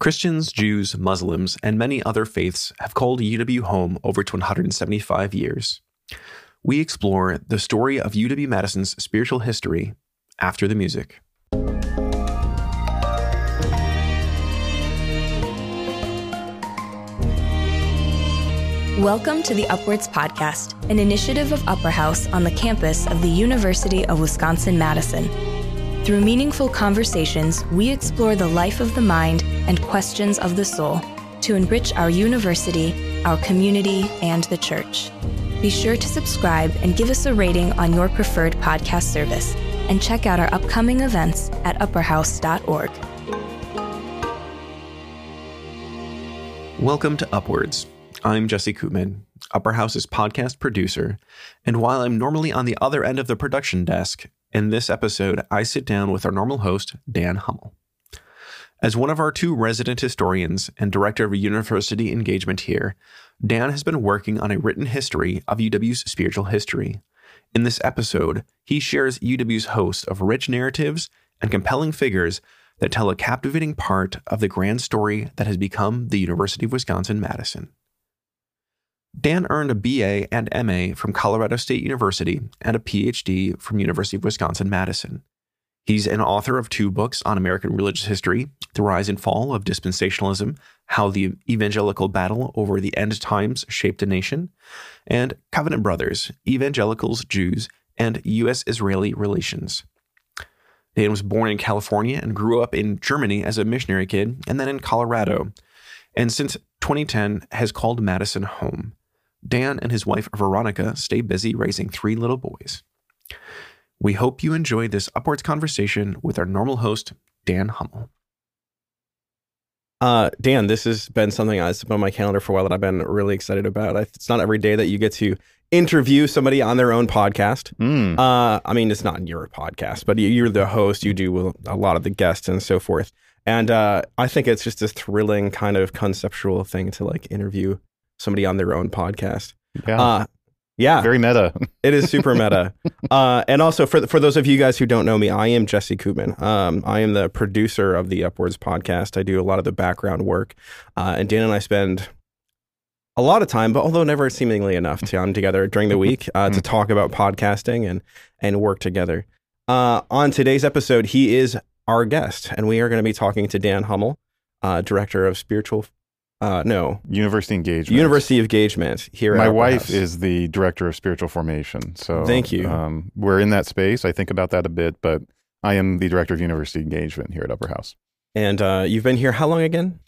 Christians, Jews, Muslims, and many other faiths have called UW home over 175 years. We explore the story of UW Madison's spiritual history after the music. Welcome to the Upwards Podcast, an initiative of Upper House on the campus of the University of Wisconsin Madison. Through meaningful conversations, we explore the life of the mind and questions of the soul to enrich our university, our community, and the church. Be sure to subscribe and give us a rating on your preferred podcast service, and check out our upcoming events at upperhouse.org. Welcome to Upwards. I'm Jesse Koopman, Upper House's podcast producer, and while I'm normally on the other end of the production desk, in this episode I sit down with our normal host, Dan Hummel. As one of our two resident historians and director of university engagement here, Dan has been working on a written history of UW's spiritual history. In this episode, he shares UW's host of rich narratives and compelling figures that tell a captivating part of the grand story that has become the University of Wisconsin Madison. Dan earned a BA and MA from Colorado State University and a PhD from University of Wisconsin Madison. He's an author of two books on American religious history The Rise and Fall of Dispensationalism How the Evangelical Battle Over the End Times Shaped a Nation, and Covenant Brothers Evangelicals, Jews, and U.S. Israeli Relations. Dan was born in California and grew up in Germany as a missionary kid and then in Colorado. And since 2010 has called Madison home. Dan and his wife Veronica stay busy raising three little boys. We hope you enjoy this upwards conversation with our normal host, Dan Hummel. Uh, Dan, this has been something that's been on my calendar for a while that I've been really excited about. It's not every day that you get to interview somebody on their own podcast. Mm. Uh, I mean, it's not your podcast, but you're the host. You do a lot of the guests and so forth. And uh, I think it's just a thrilling kind of conceptual thing to like interview somebody on their own podcast. Yeah. Uh, yeah. Very meta. it is super meta. Uh, and also for for those of you guys who don't know me, I am Jesse Koopman. Um, I am the producer of the Upwards podcast. I do a lot of the background work, uh, and Dan and I spend a lot of time, but although never seemingly enough, time together during the week uh, to talk about podcasting and and work together. Uh, on today's episode, he is our guest, and we are going to be talking to Dan Hummel, uh, director of spiritual uh, no. University engagement. University engagement here. My at wife House. is the director of spiritual formation. So Thank you. Um, we're in that space. I think about that a bit, but I am the director of university engagement here at Upper House. And uh, you've been here how long again?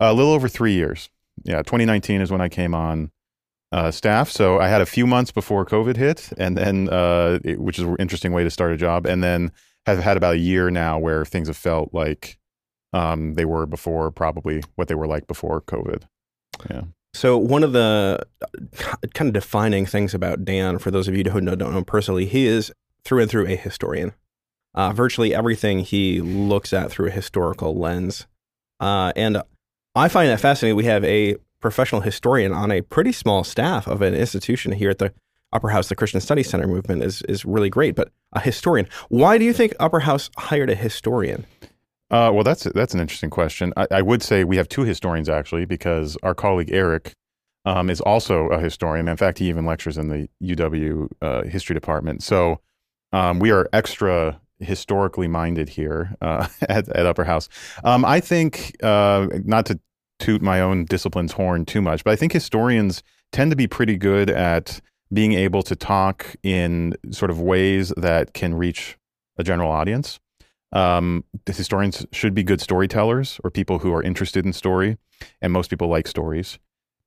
a little over three years. Yeah, 2019 is when I came on uh, staff. So I had a few months before COVID hit, and then uh, it, which is an interesting way to start a job, and then have had about a year now where things have felt like um, they were before, probably what they were like before COVID. Yeah. So one of the uh, kind of defining things about Dan, for those of you who don't know him personally, he is through and through a historian. Uh, virtually everything he looks at through a historical lens, uh, and I find that fascinating. We have a professional historian on a pretty small staff of an institution here at the Upper House. The Christian Studies Center movement is is really great, but a historian. Why do you think Upper House hired a historian? Uh, well, that's that's an interesting question. I, I, would say we have two historians actually, because our colleague Eric um, is also a historian. In fact, he even lectures in the UW uh, history department. So um, we are extra historically minded here uh, at, at, Upper House. Um, I think uh, not to toot my own discipline's horn too much, but I think historians tend to be pretty good at being able to talk in sort of ways that can reach a general audience. Um, historians should be good storytellers or people who are interested in story, and most people like stories.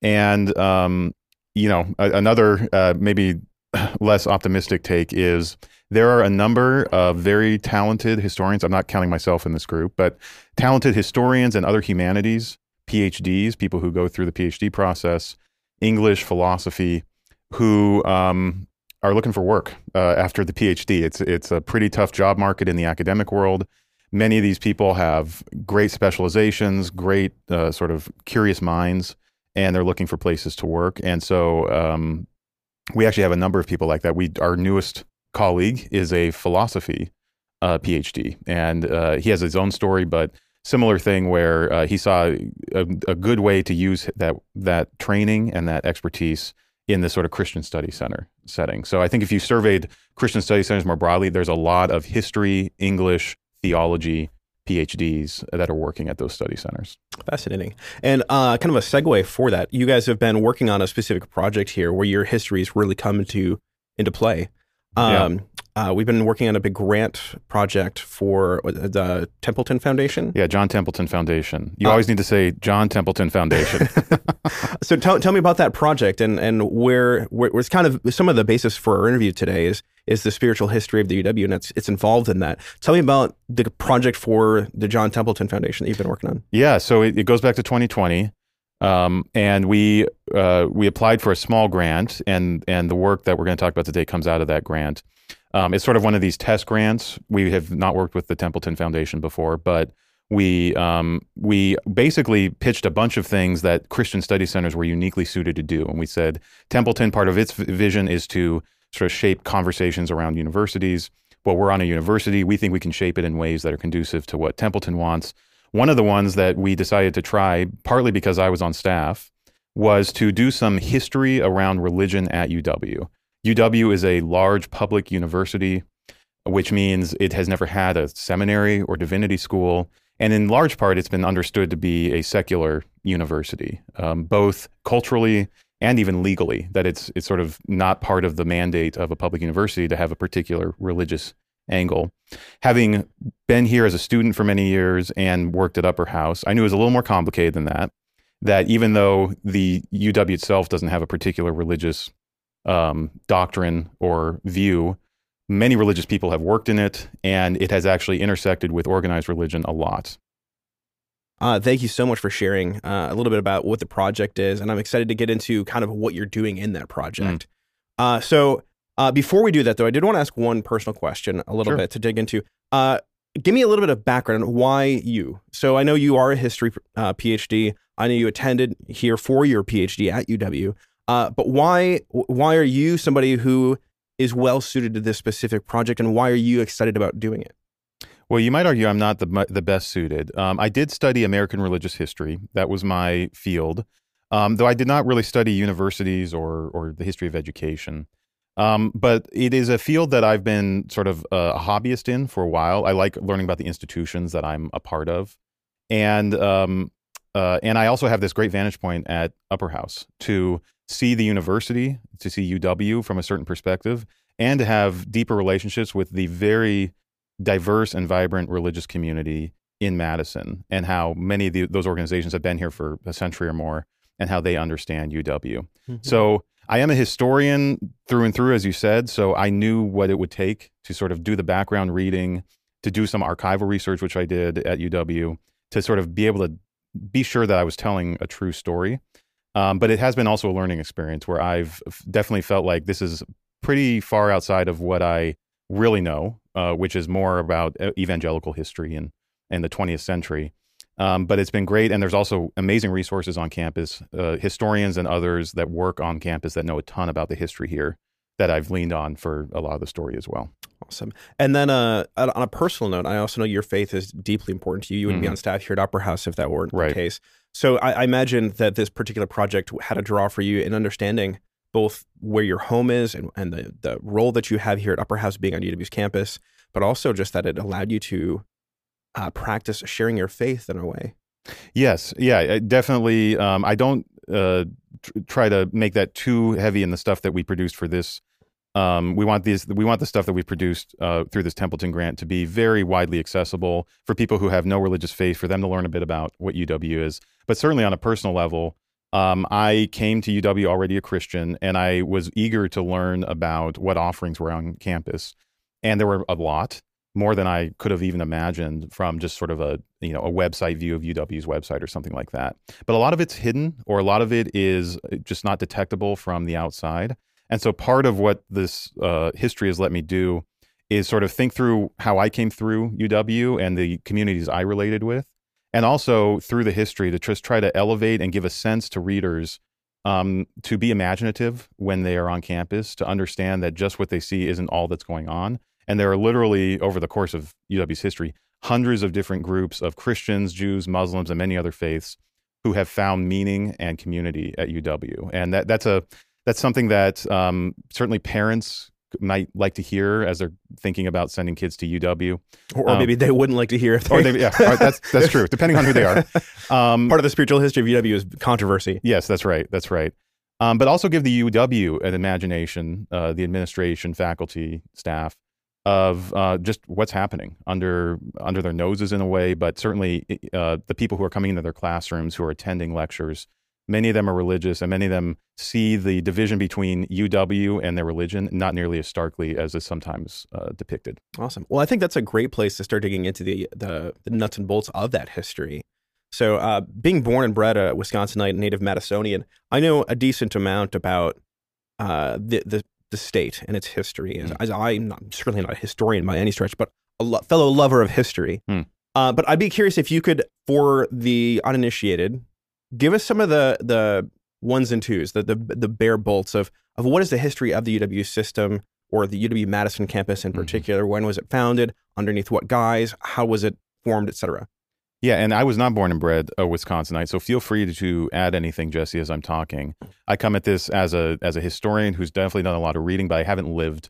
And um, you know, a, another uh, maybe less optimistic take is there are a number of very talented historians. I'm not counting myself in this group, but talented historians and other humanities, PhDs, people who go through the PhD process, English, philosophy, who um, are looking for work uh, after the PhD. It's it's a pretty tough job market in the academic world. Many of these people have great specializations, great uh, sort of curious minds, and they're looking for places to work. And so um, we actually have a number of people like that. We our newest colleague is a philosophy uh, PhD, and uh, he has his own story, but similar thing where uh, he saw a, a, good way to use that that training and that expertise in the sort of Christian study center setting. So I think if you surveyed Christian study centers more broadly, there's a lot of history, English, theology, PhDs that are working at those study centers. Fascinating. And uh, kind of a segue for that, you guys have been working on a specific project here where your histories really come into into play. Um, yeah. Uh, we've been working on a big grant project for the Templeton Foundation. Yeah, John Templeton Foundation. You uh, always need to say John Templeton Foundation. so tell, tell me about that project and, and where, where where's kind of some of the basis for our interview today is is the spiritual history of the UW and it's it's involved in that. Tell me about the project for the John Templeton Foundation that you've been working on. Yeah, so it, it goes back to 2020. Um, and we uh, we applied for a small grant, and and the work that we're going to talk about today comes out of that grant. Um, it's sort of one of these test grants. We have not worked with the Templeton Foundation before, but we um, we basically pitched a bunch of things that Christian study centers were uniquely suited to do, and we said Templeton part of its vision is to sort of shape conversations around universities. Well, we're on a university. We think we can shape it in ways that are conducive to what Templeton wants. One of the ones that we decided to try, partly because I was on staff, was to do some history around religion at UW. UW is a large public university, which means it has never had a seminary or divinity school. And in large part, it's been understood to be a secular university, um, both culturally and even legally, that it's, it's sort of not part of the mandate of a public university to have a particular religious angle. Having been here as a student for many years and worked at Upper House, I knew it was a little more complicated than that. That even though the UW itself doesn't have a particular religious um, doctrine or view, many religious people have worked in it, and it has actually intersected with organized religion a lot. Uh, thank you so much for sharing uh, a little bit about what the project is, and I'm excited to get into kind of what you're doing in that project. Mm. Uh, so, uh, before we do that, though, I did want to ask one personal question a little sure. bit to dig into. Uh, give me a little bit of background why you. So, I know you are a history uh, PhD. I know you attended here for your PhD at UW. Uh, but why why are you somebody who is well suited to this specific project, and why are you excited about doing it? Well, you might argue I'm not the the best suited. Um, I did study American religious history; that was my field. Um, though I did not really study universities or or the history of education. Um, but it is a field that I've been sort of a hobbyist in for a while. I like learning about the institutions that I'm a part of, and um, uh, and I also have this great vantage point at Upper House to see the university, to see UW from a certain perspective, and to have deeper relationships with the very diverse and vibrant religious community in Madison and how many of the, those organizations have been here for a century or more and how they understand UW. Mm-hmm. So I am a historian through and through, as you said. So I knew what it would take to sort of do the background reading, to do some archival research, which I did at UW, to sort of be able to be sure that I was telling a true story. Um, but it has been also a learning experience where I've definitely felt like this is pretty far outside of what I really know, uh, which is more about evangelical history and, and the 20th century. Um, but it's been great. And there's also amazing resources on campus, uh, historians and others that work on campus that know a ton about the history here that I've leaned on for a lot of the story as well. Awesome. And then uh, on a personal note, I also know your faith is deeply important to you. You wouldn't mm-hmm. be on staff here at Upper House if that weren't right. the case. So I, I imagine that this particular project had a draw for you in understanding both where your home is and, and the, the role that you have here at Upper House being on UW's campus, but also just that it allowed you to uh, practice sharing your faith in a way. Yes, yeah, definitely. Um, I don't uh, tr- try to make that too heavy in the stuff that we produced for this um, we want these. We want the stuff that we've produced uh, through this Templeton grant to be very widely accessible for people who have no religious faith, for them to learn a bit about what UW is. But certainly on a personal level, um, I came to UW already a Christian, and I was eager to learn about what offerings were on campus, and there were a lot more than I could have even imagined from just sort of a you know a website view of UW's website or something like that. But a lot of it's hidden, or a lot of it is just not detectable from the outside. And so part of what this uh, history has let me do is sort of think through how I came through UW and the communities I related with, and also through the history to just try to elevate and give a sense to readers um, to be imaginative when they are on campus, to understand that just what they see isn't all that's going on. And there are literally, over the course of UW's history, hundreds of different groups of Christians, Jews, Muslims, and many other faiths who have found meaning and community at UW. And that, that's a that's something that um, certainly parents might like to hear as they're thinking about sending kids to UW. Or, Um, maybe they wouldn't like to hear if Or they, they, yeah, that's that's true. Depending on who they are. Um, part of the spiritual history of UW is controversy. Yes, that's right. That's right. Um, but also give the UW an imagination, uh, the administration, faculty, staff, of uh, just what's happening under under their noses in a way. But certainly, uh, the people who are coming into their classrooms, who are attending lectures, many of them are religious, and many of them see the division between UW and their religion not nearly as starkly as is sometimes uh, depicted. Awesome. Well, I think that's a great place to start digging into the the, the nuts and bolts of that history. So, uh, being born and bred a Wisconsinite native Madisonian, I know a decent amount about uh, the, the the state and its history. As, Mm. as I'm not, certainly not a historian by any stretch, but a lo- fellow lover of history. Hmm. Uh, but I'd be curious if you could, for the uninitiated, give us some of the the ones and twos, the the, the bare bolts of of what is the history of the UW system or the UW Madison campus in Mhm. particular. When was it founded? Underneath what guise? How was it formed, etc. Yeah, and I was not born and bred a Wisconsinite, so feel free to add anything, Jesse, as I'm talking. I come at this as a as a historian who's definitely done a lot of reading, but I haven't lived,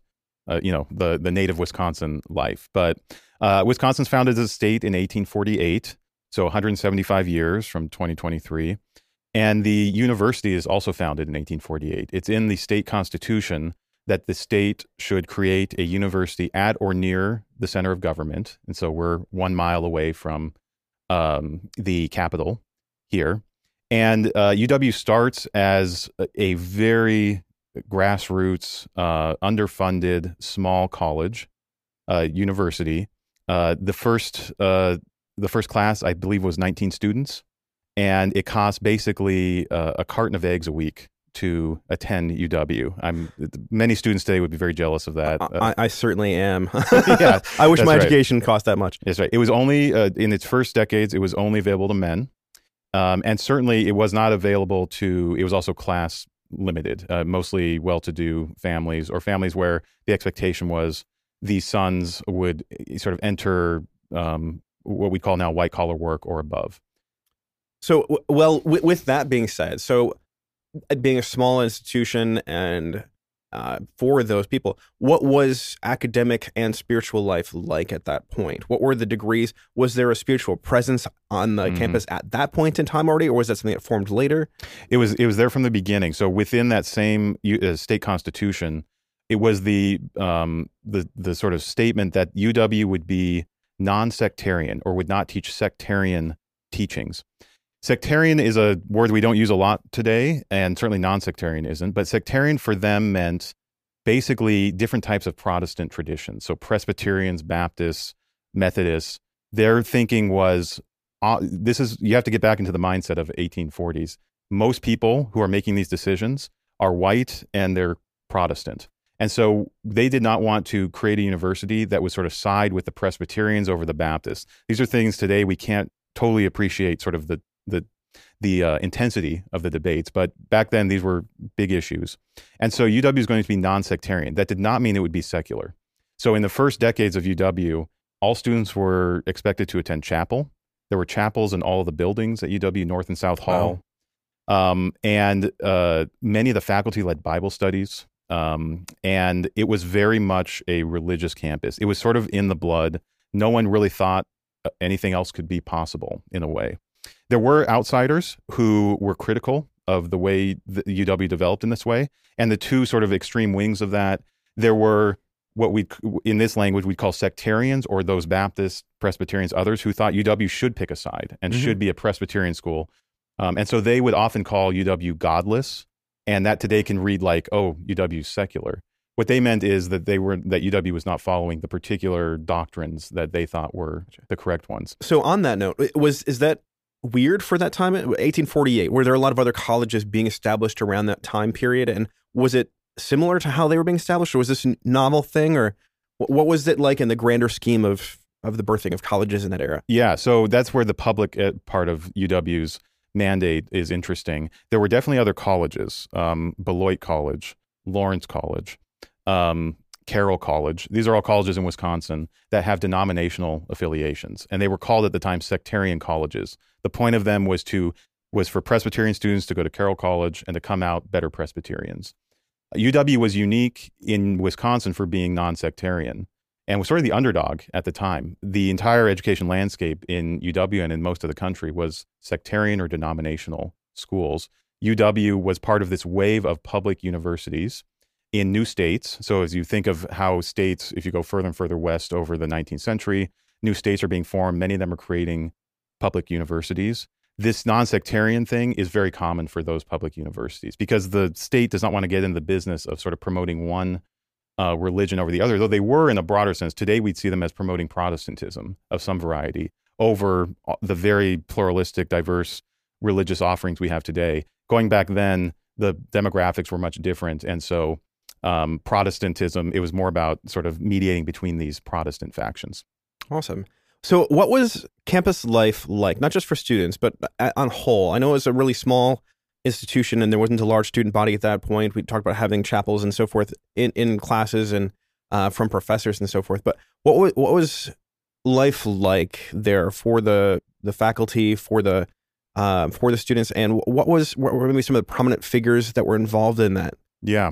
uh, you know, the the native Wisconsin life. But uh, Wisconsin's founded as a state in 1848, so 175 years from 2023, and the university is also founded in 1848. It's in the state constitution that the state should create a university at or near the center of government, and so we're one mile away from um, the capital here. And uh, UW starts as a, very grassroots, uh, underfunded, small college, uh, university. Uh, the first, uh, the first class, I believe, was 19 students, and it cost basically uh, a carton of eggs a week to attend UW. I'm many students today would be very jealous of that. Uh, I, I certainly am. Yeah, I wish my right. education cost that much. That's right. It was only uh, in its first decades. It was only available to men, um, and certainly it was not available to. It was also class limited, uh, mostly well-to-do families or families where the expectation was the sons would uh, sort of enter um, what we call now white-collar work or above. So, well, with, with that being said, so uh, being a small institution and uh, for those people, what was academic and spiritual life like at that point? What were the degrees? Was there a spiritual presence on the Mhm. campus at that point in time already, or was that something that formed later? It was it was there from the beginning. So within that same uh, state constitution, it was the um, the the sort of statement that UW would be non-sectarian or would not teach sectarian teachings. Sectarian is a word we don't use a lot today, and certainly non-sectarian isn't. But sectarian for them meant basically different types of Protestant traditions. So Presbyterians, Baptists, Methodists. Their thinking was uh, this is you have to get back into the mindset of 1840s most people who are making these decisions are white and they're Protestant. And so they did not want to create a university that would sort of side with the Presbyterians over the Baptists. These are things today we can't totally appreciate sort of the the the uh, intensity of the debates, but back then these were big issues. And so UW is going to be non-sectarian. That did not mean it would be secular. So in the first decades of UW, all students were expected to attend chapel. There were chapels in all of the buildings at UW North and South Hall. Um, and uh, many of the faculty led Bible studies. Um, and it was very much a religious campus. It was sort of in the blood. No one really thought uh, anything else could be possible in a way. There were outsiders who were critical of the way the UW developed in this way. And the two sort of extreme wings of that, there were what we in this language we'd call sectarians or those Baptists, Presbyterians, others who thought UW should pick a side and Mhm. should be a Presbyterian school. Um, and so they would often call UW godless, and that today can read like, "Oh, UW secular." What they meant is that they were that UW was not following the particular doctrines that they thought were the correct ones. So, on that note, was is that weird for that time? 1848. Were there a lot of other colleges being established around that time period, and was it similar to how they were being established, or was this a novel thing, or what was it like in the grander scheme of of the birthing of colleges in that era? Yeah, so that's where the public uh, part of UW's mandate is interesting. There were definitely other colleges, um, Beloit College, Lawrence College, um, Carroll College. These are all colleges in Wisconsin that have denominational affiliations, and they were called at the time sectarian colleges. The point of them was to was for Presbyterian students to go to Carroll College and to come out better Presbyterians. UW was unique in Wisconsin for being non-sectarian and was sort of the underdog at the time. The entire education landscape in UW and in most of the country was sectarian or denominational schools. UW was part of this wave of public universities in new states. So, as you think of how states, if you go further and further west over the 19th century, new states are being formed. Many of them are creating public universities. This non sectarian thing is very common for those public universities because the state does not want to get in the business of sort of promoting one uh, religion over the other, though they were in a broader sense. Today, we'd see them as promoting Protestantism of some variety over uh, the very pluralistic, diverse religious offerings we have today. Going back then, the demographics were much different. And so, um, Protestantism, it was more about sort of mediating between these Protestant factions. Awesome. So, what was campus life like, not just for students, but on whole? I know it was a really small institution and there wasn't a large student body at that point. We talked about having chapels and so forth in, in classes and uh, from professors and so forth. But what was, what was life like there for the the faculty, for the uh, for the students, and what was what were maybe some of the prominent figures that were involved in that? Yeah.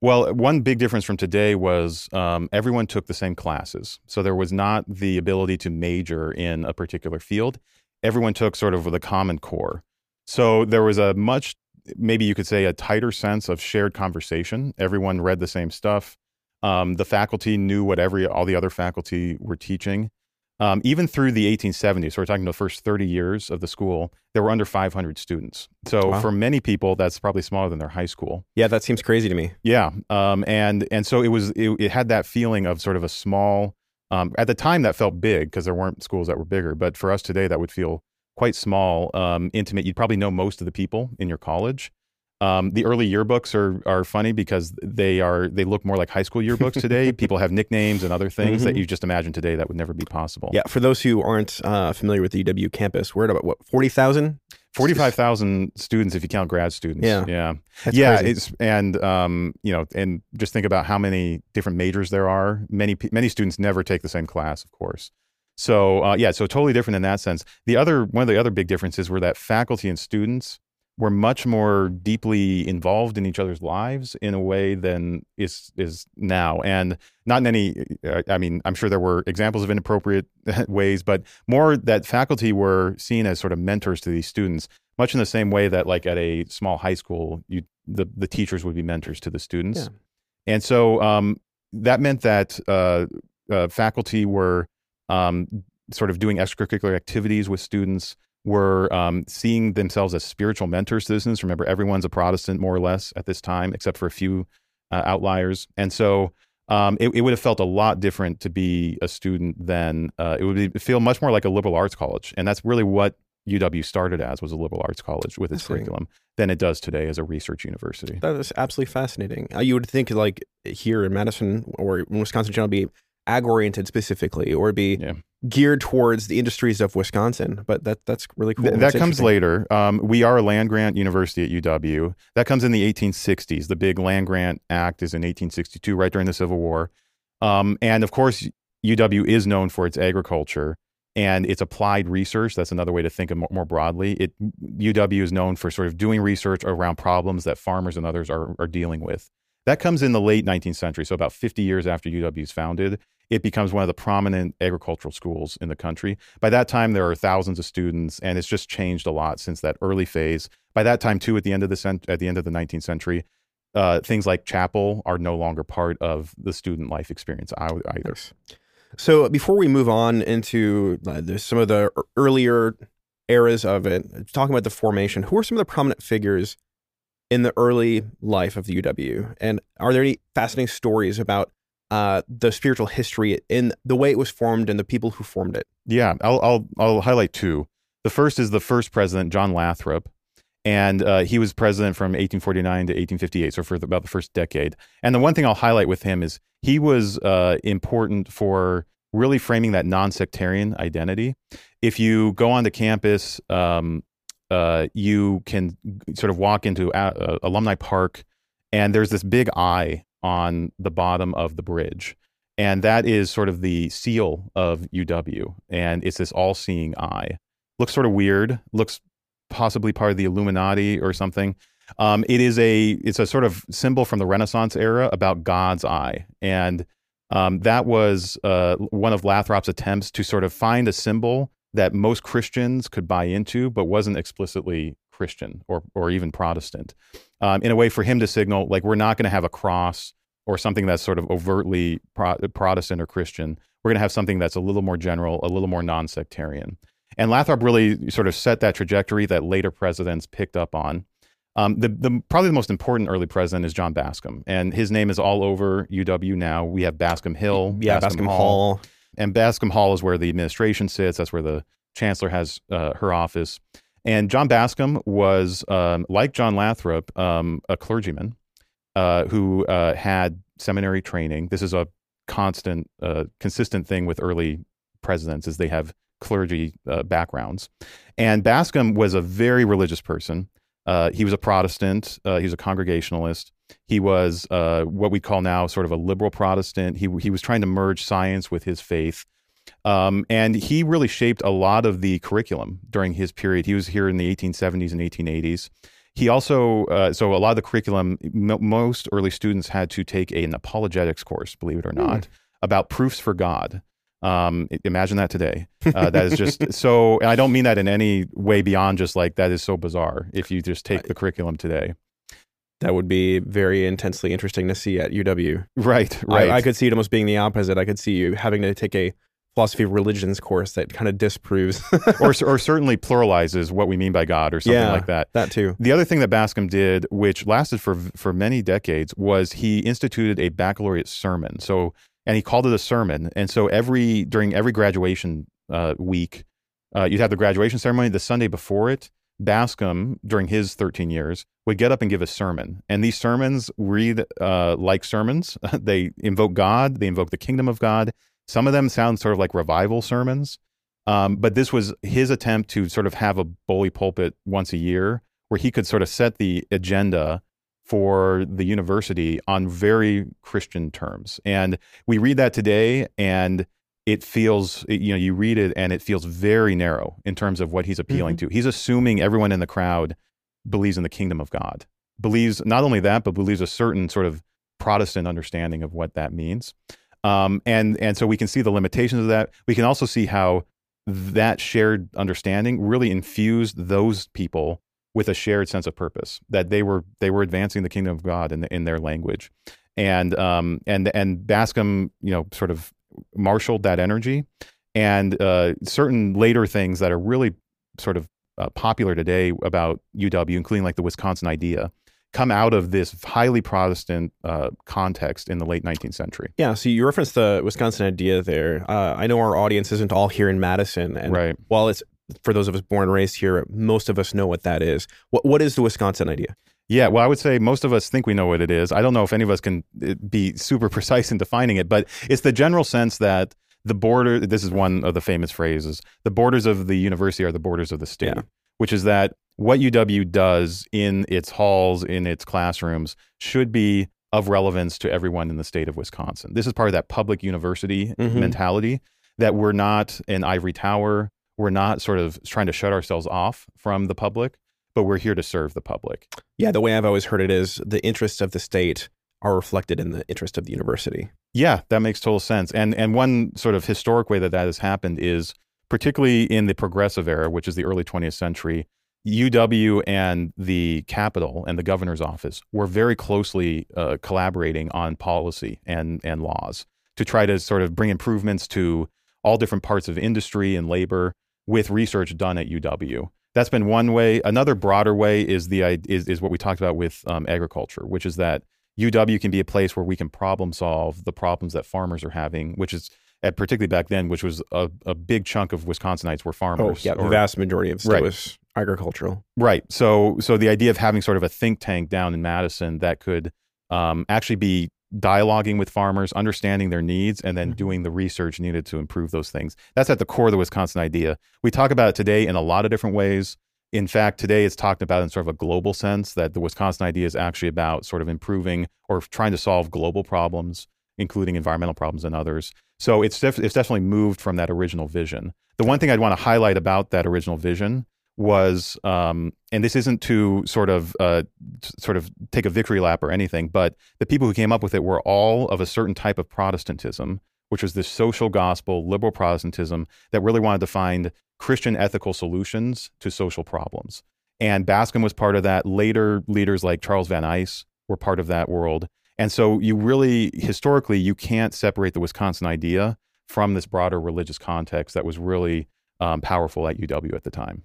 Well, one big difference from today was um, everyone took the same classes. So there was not the ability to major in a particular field. Everyone took sort of the common core. So there was a much, maybe you could say, a tighter sense of shared conversation. Everyone read the same stuff. Um, the faculty knew what every all the other faculty were teaching. Um, even through the 1870s, so we're talking the first 30 years of the school, there were under 500 students. So wow. for many people, that's probably smaller than their high school. Yeah, that seems crazy to me. Yeah, um, and and so it was. It, it, had that feeling of sort of a small. Um, at the time, that felt big because there weren't schools that were bigger. But for us today, that would feel quite small, um, intimate. You'd probably know most of the people in your college. Um, the early yearbooks are are funny because they are they look more like high school yearbooks today. People have nicknames and other things mm-hmm. that you just imagine today that would never be possible. Yeah, for those who aren't uh, familiar with the UW campus, we're at about what forty thousand. Forty-five thousand students, if you count grad students. Yeah, yeah, That's yeah. Crazy. It's and um, you know, and just think about how many different majors there are. Many many students never take the same class, of course. So uh, yeah, so totally different in that sense. The other one of the other big differences were that faculty and students were much more deeply involved in each other's lives in a way than is is now and not in any uh, i mean i'm sure there were examples of inappropriate ways but more that faculty were seen as sort of mentors to these students much in the same way that like at a small high school you the, the teachers would be mentors to the students yeah. and so um, that meant that uh, uh, faculty were um, sort of doing extracurricular activities with students were um, seeing themselves as spiritual mentors to students. Remember, everyone's a Protestant more or less at this time, except for a few uh, outliers. And so um, it, it, would have felt a lot different to be a student than uh, it would be, feel much more like a liberal arts college. And that's really what UW started as was a liberal arts college with its curriculum than it does today as a research university. That is absolutely fascinating. Uh, you would think like here in Madison or in Wisconsin general be ag oriented specifically or be yeah. geared towards the industries of Wisconsin. But that that's really cool. Th- that comes later. Um, we are a land grant university at UW. That comes in the 1860s. The big land grant act is in 1862, right during the Civil War. Um, and of course, UW is known for its agriculture and its applied research. That's another way to think of more, more broadly. It UW is known for sort of doing research around problems that farmers and others are, are dealing with. That comes in the late 19th century, so about 50 years after UW is founded it becomes one of the prominent agricultural schools in the country. By that time, there are thousands of students, and it's just changed a lot since that early phase. By that time, too, at the end of the cent- at the end of the 19th century, uh, things like chapel are no longer part of the student life experience either. So before we move on into uh, some of the earlier eras of it, talking about the formation, who are some of the prominent figures in the early life of the UW? And are there any fascinating stories about uh, the spiritual history in the way it was formed and the people who formed it. Yeah, I'll I'll, I'll highlight two. The first is the first president, John Lathrop, and uh, he was president from 1849 to 1858, so for the, about the first decade. And the one thing I'll highlight with him is he was uh, important for really framing that non-sectarian identity. If you go onto campus, um, uh, you can sort of walk into uh, Alumni Park, and there's this big eye on the bottom of the bridge. And that is sort of the seal of UW. And it's this all seeing eye. Looks sort of weird, looks possibly part of the Illuminati or something. Um, it is a it's a sort of symbol from the Renaissance era about God's eye, and um, that was uh, one of Lathrop's attempts to sort of find a symbol that most Christians could buy into, but wasn't explicitly Christian or or even Protestant. Um, in a way, for him to signal like we're not going to have a cross or something that's sort of overtly Pro- Protestant or Christian. We're going to have something that's a little more general, a little more non-sectarian. And Lathrop really sort of set that trajectory that later presidents picked up on. Um, the, the probably the most important early president is John Bascom, and his name is all over UW now. We have Bascom Hill, Yeah, Bascom, Hall. And Bascom Hall is where the administration sits. That's where the chancellor has uh, her office. And John Bascom was, um, like John Lathrop, um, a clergyman uh, who uh, had seminary training. This is a constant, uh, consistent thing with early presidents, is they have clergy uh, backgrounds. And Bascom was a very religious person. Uh, he was a Protestant. Uh, he was a Congregationalist. He was uh, what we call now sort of a liberal Protestant. He he was trying to merge science with his faith, um, and he really shaped a lot of the curriculum during his period. He was here in the 1870s and 1880s. He also uh, so a lot of the curriculum. M- most early students had to take an apologetics course, believe it or not, about proofs for God. Um, imagine that today. Uh, that is just so, I don't mean that in any way beyond just like that is so bizarre. If you just take the curriculum today, That would be very intensely interesting to see at UW. right, I- right, I, could see it almost being the opposite. I could see you having to take a philosophy of religions course that kind of disproves or or certainly pluralizes what we mean by God or something Yeah. like that. that too. The other thing that Bascom did, which lasted for for many decades, was he instituted a baccalaureate sermon. So, and he called it a sermon. And so every during every graduation uh, week, uh, you'd have the graduation ceremony. The Sunday before it, Bascom, during his 13 years, would get up and give a sermon. And these sermons read uh, like sermons. they invoke God. They invoke the kingdom of God. Some of them sound sort of like revival sermons. Um, but this was his attempt to sort of have a bully pulpit once a year where he could sort of set the agenda for the university on very Christian terms. And we read that today and it feels, you know, you read it and it feels very narrow in terms of what he's appealing to. He's assuming everyone in the crowd believes in the kingdom of God, believes not only that, but believes a certain sort of Protestant understanding of what that means. Um, and and so we can see the limitations of that. We can also see how that shared understanding really infused those people with a shared sense of purpose that they were they were advancing the kingdom of God in in their language, and um and and Bascom you know sort of marshaled that energy, and uh, certain later things that are really sort of uh, popular today about UW, including like the Wisconsin idea, come out of this highly Protestant uh, context in the late 19th century. Yeah, so you referenced the Wisconsin idea there. Uh, I know our audience isn't all here in Madison, and Right. while it's for those of us born and raised here, most of us know what that is. What what is the Wisconsin idea? Yeah, well, I would say most of us think we know what it is. I don't know if any of us can uh, be super precise in defining it, but it's the general sense that the border, this is one of the famous phrases, the borders of the university are the borders of the state, Yeah. which is that what UW does in its halls, in its classrooms, should be of relevance to everyone in the state of Wisconsin. This is part of that public university Mhm. mentality that we're not an ivory tower. We're not sort of trying to shut ourselves off from the public, but we're here to serve the public. Yeah, the way I've always heard it is the interests of the state are reflected in the interest of the university. Yeah, that makes total sense. And and one sort of historic way that that has happened is particularly in the progressive era, which is the early 20th century. UW and the Capitol and the governor's office were very closely uh, collaborating on policy and and laws to try to sort of bring improvements to all different parts of industry and labor with research done at UW. That's been one way. Another broader way is the is is what we talked about with um, agriculture, which is that UW can be a place where we can problem solve the problems that farmers are having, which is at particularly back then, which was a, a big chunk of Wisconsinites were farmers. Oh, farmers. yeah, the or- vast majority of Right. was agricultural. Right. So so the idea of having sort of a think tank down in Madison that could um, actually be dialoguing with farmers, understanding their needs, and then Mhm. doing the research needed to improve those things. That's at the core of the Wisconsin idea. We talk about it today in a lot of different ways. In fact, today it's talked about in sort of a global sense that the Wisconsin idea is actually about sort of improving or trying to solve global problems, including environmental problems and others. So it's, def- it's definitely moved from that original vision. The one thing I'd want to highlight about that original vision was, um, and this isn't to sort of uh, sort of take a victory lap or anything, but the people who came up with it were all of a certain type of Protestantism, which was this social gospel, liberal Protestantism that really wanted to find Christian ethical solutions to social problems. And Bascom was part of that. Later leaders like Charles Van Hise were part of that world. And so you really, historically, you can't separate the Wisconsin idea from this broader religious context that was really um, powerful at UW at the time.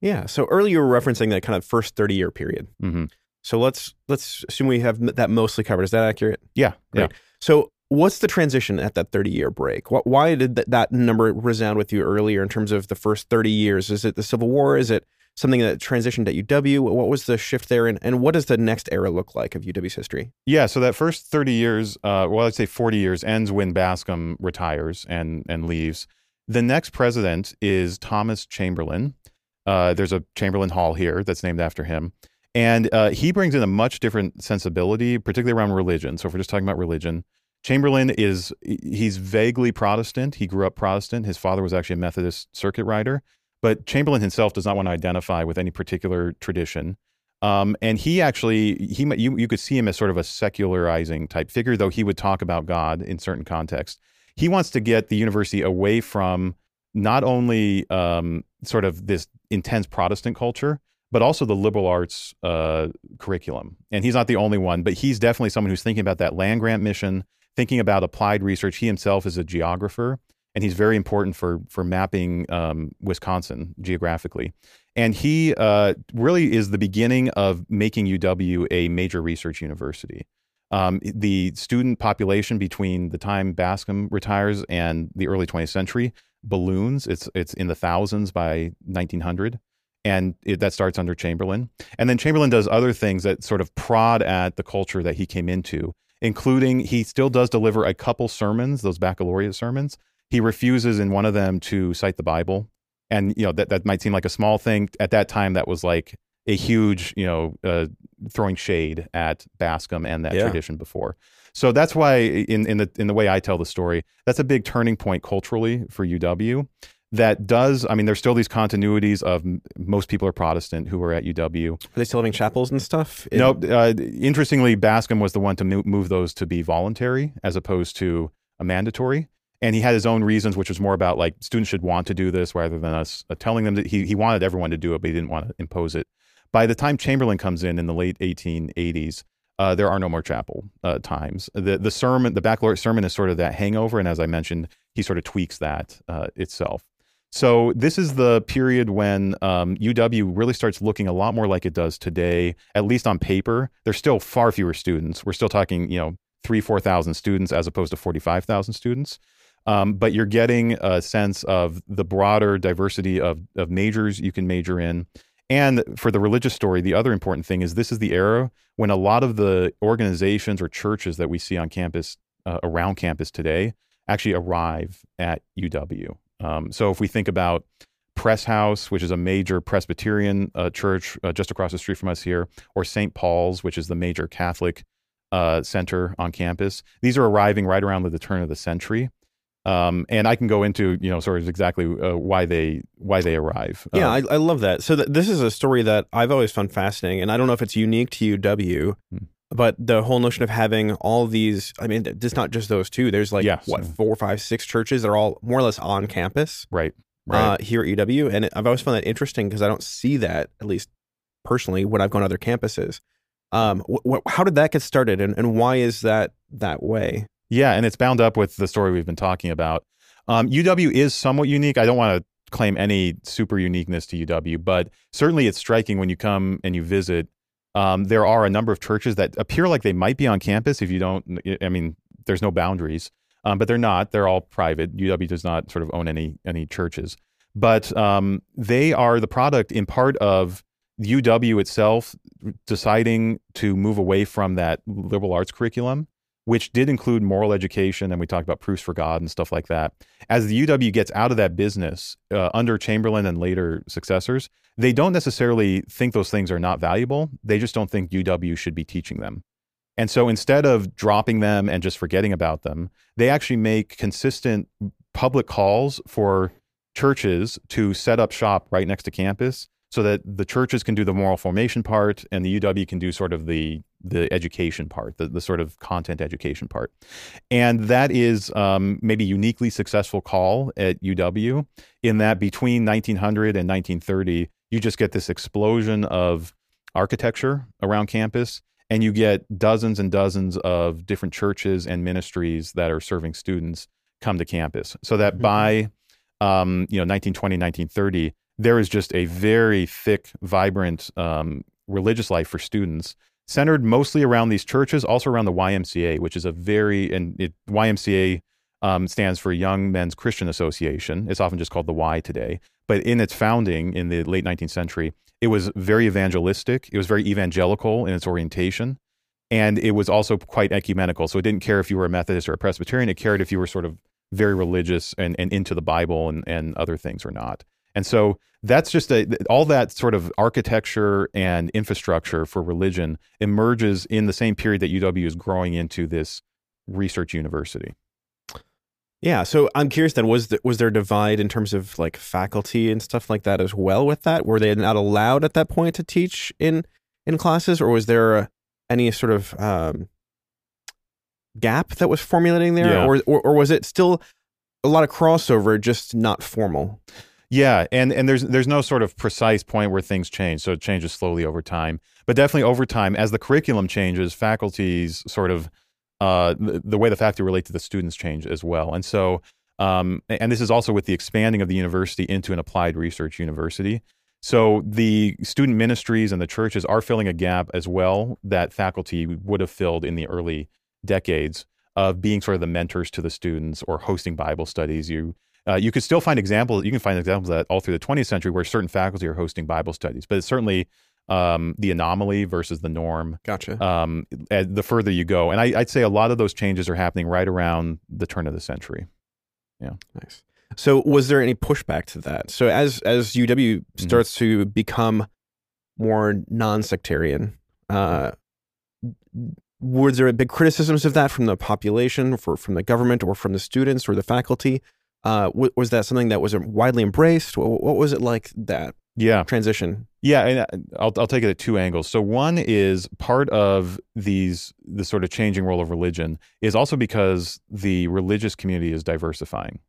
Yeah. So earlier you were referencing that kind of first 30 year period. Mm-hmm. So let's let's assume we have that mostly covered. Is that accurate? Yeah. Great. Yeah. So what's the transition at that 30 year break? What, why did th- that number resound with you earlier in terms of the first 30 years? Is it the Civil War? Is it something that transitioned at UW? What was the shift there? And, and what does the next era look like of UW's history? Yeah, so that first 30 years, uh, well, I'd say 40 years, ends when Bascom retires and, and leaves. The next president is Thomas Chamberlin. Uh, there's a Chamberlin Hall here that's named after him. And uh, he brings in a much different sensibility, particularly around religion. So if we're just talking about religion, Chamberlin is he's vaguely Protestant. He grew up Protestant. His father was actually a Methodist circuit rider, but Chamberlin himself does not want to identify with any particular tradition. Um, and he actually he you you could see him as sort of a secularizing type figure, though he would talk about God in certain contexts. He wants to get the university away from not only um, sort of this intense Protestant culture, but also the liberal arts uh, curriculum. And he's not the only one, but he's definitely someone who's thinking about that land grant mission, thinking about applied research. He himself is a geographer, and he's very important for for mapping um, Wisconsin geographically. And he uh, really is the beginning of making UW a major research university. Um, the student population between the time Bascom retires and the early 20th century balloons. It's it's in the thousands by 1900 and it, that starts under Chamberlin. And then Chamberlin does other things that sort of prod at the culture that he came into, including he still does deliver a couple sermons, those baccalaureate sermons. He refuses in one of them to cite the Bible, and you know that that might seem like a small thing at that time. That was like a huge, you know, uh, throwing shade at Bascom and that Yeah. tradition before. So that's why, in in the in the way I tell the story, that's a big turning point culturally for UW that does i mean there's still these continuities of m- most people are protestant who are at uw Are they still having chapels and stuff? In- no uh, interestingly bascom was the one to mo- move those to be voluntary as opposed to a mandatory and he had his own reasons which was more about like students should want to do this rather than us uh, telling them that he, he wanted everyone to do it but he didn't want to impose it by the time chamberlin comes in in the late 1880s uh, there are no more chapel uh, times. The the sermon, the baccalaureate sermon, is sort of that hangover, and as I mentioned, he sort of tweaks that uh, itself. So this is the period when um, UW really starts looking a lot more like it does today, at least on paper. There's still far fewer students. We're still talking, you know, three, four thousand students as opposed to forty-five thousand students. Um, but you're getting a sense of the broader diversity of of majors you can major in. And for the religious story, the other important thing is this is the era when a lot of the organizations or churches that we see on campus, uh, around campus today, actually arrive at UW. Um, so if we think about Pres House, which is a major Presbyterian uh, church uh, just across the street from us here, or St. Paul's, which is the major Catholic uh, center on campus, these are arriving right around the turn of the century. Um, and I can go into you know sort of exactly uh, why they why they arrive. Yeah, Uh, I, I love that. So th- this is a story that I've always found fascinating, and I don't know if it's unique to UW, Hmm. but the whole notion of having all these. I mean, it's not just those two. There's like Yeah, what so- four, five, six churches that are all more or less on campus right. Right. uh, here at UW, and I've always found that interesting because I don't see that at least personally when I've gone to other campuses. Um, wh- wh- how did that get started, and, and why is that that way? Yeah, and it's bound up with the story we've been talking about. Um, UW is somewhat unique. I don't want to claim any super uniqueness to UW, but certainly it's striking when you come and you visit. Um, there are a number of churches that appear like they might be on campus. If you don't, I mean, there's no boundaries, um, but they're not. They're all private. UW does not sort of own any any churches, but um, they are the product in part of UW itself deciding to move away from that liberal arts curriculum which did include moral education, and we talked about proofs for God and stuff like that. As the UW gets out of that business uh, under Chamberlin and later successors, they don't necessarily think those things are not valuable. They just don't think UW should be teaching them. And so instead of dropping them and just forgetting about them, they actually make consistent public calls for churches to set up shop right next to campus so that the churches can do the moral formation part and the UW can do sort of the the education part, the, the sort of content education part. And that is um, maybe uniquely successful call at UW in that between 1900 and 1930, you just get this explosion of architecture around campus and you get dozens and dozens of different churches and ministries that are serving students come to campus so that mm-hmm. by um, you know 1920 1930 there is just a very thick, vibrant um, religious life for students, centered mostly around these churches, also around the YMCA, which is a very and it, YMCA um, stands for Young Men's Christian Association. It's often just called the Y today. But in its founding in the late 19th century, it was very evangelistic. It was very evangelical in its orientation. And it was also quite ecumenical. So it didn't care if you were a Methodist or a Presbyterian. It cared if you were sort of very religious and, and into the Bible and, and other things or not. And so that's just a, all that sort of architecture and infrastructure for religion emerges in the same period that UW is growing into this research university. Yeah, so I'm curious then was there, was there a divide in terms of like faculty and stuff like that as well with that? Were they not allowed at that point to teach in in classes or was there a, any sort of um, gap that was formulating there yeah. or, or or was it still a lot of crossover just not formal? Yeah, and and there's there's no sort of precise point where things change, so it changes slowly over time. But definitely over time, as the curriculum changes, faculties sort of uh, the, the way the faculty relate to the students change as well. And so, um, and this is also with the expanding of the university into an applied research university. So the student ministries and the churches are filling a gap as well that faculty would have filled in the early decades of being sort of the mentors to the students or hosting Bible studies. You uh, you could still find examples. You can find examples of that all through the 20th century where certain faculty are hosting Bible studies, but it's certainly um, the anomaly versus the norm. Gotcha. Um, the further you go, and I, would say a lot of those changes are happening right around the turn of the century. Yeah. Nice. So, was there any pushback to that? So, as as UW mm-hmm. starts mm-hmm. to become more non-sectarian, uh, were there big criticisms of that from the population, for from the government, or from the students or the faculty? Uh, w- was that something that was widely embraced? What, what was it like that? Yeah, transition. Yeah, and uh, I'll I'll take it at two angles. So one is part of these the sort of changing role of religion is also because the religious community is diversifying.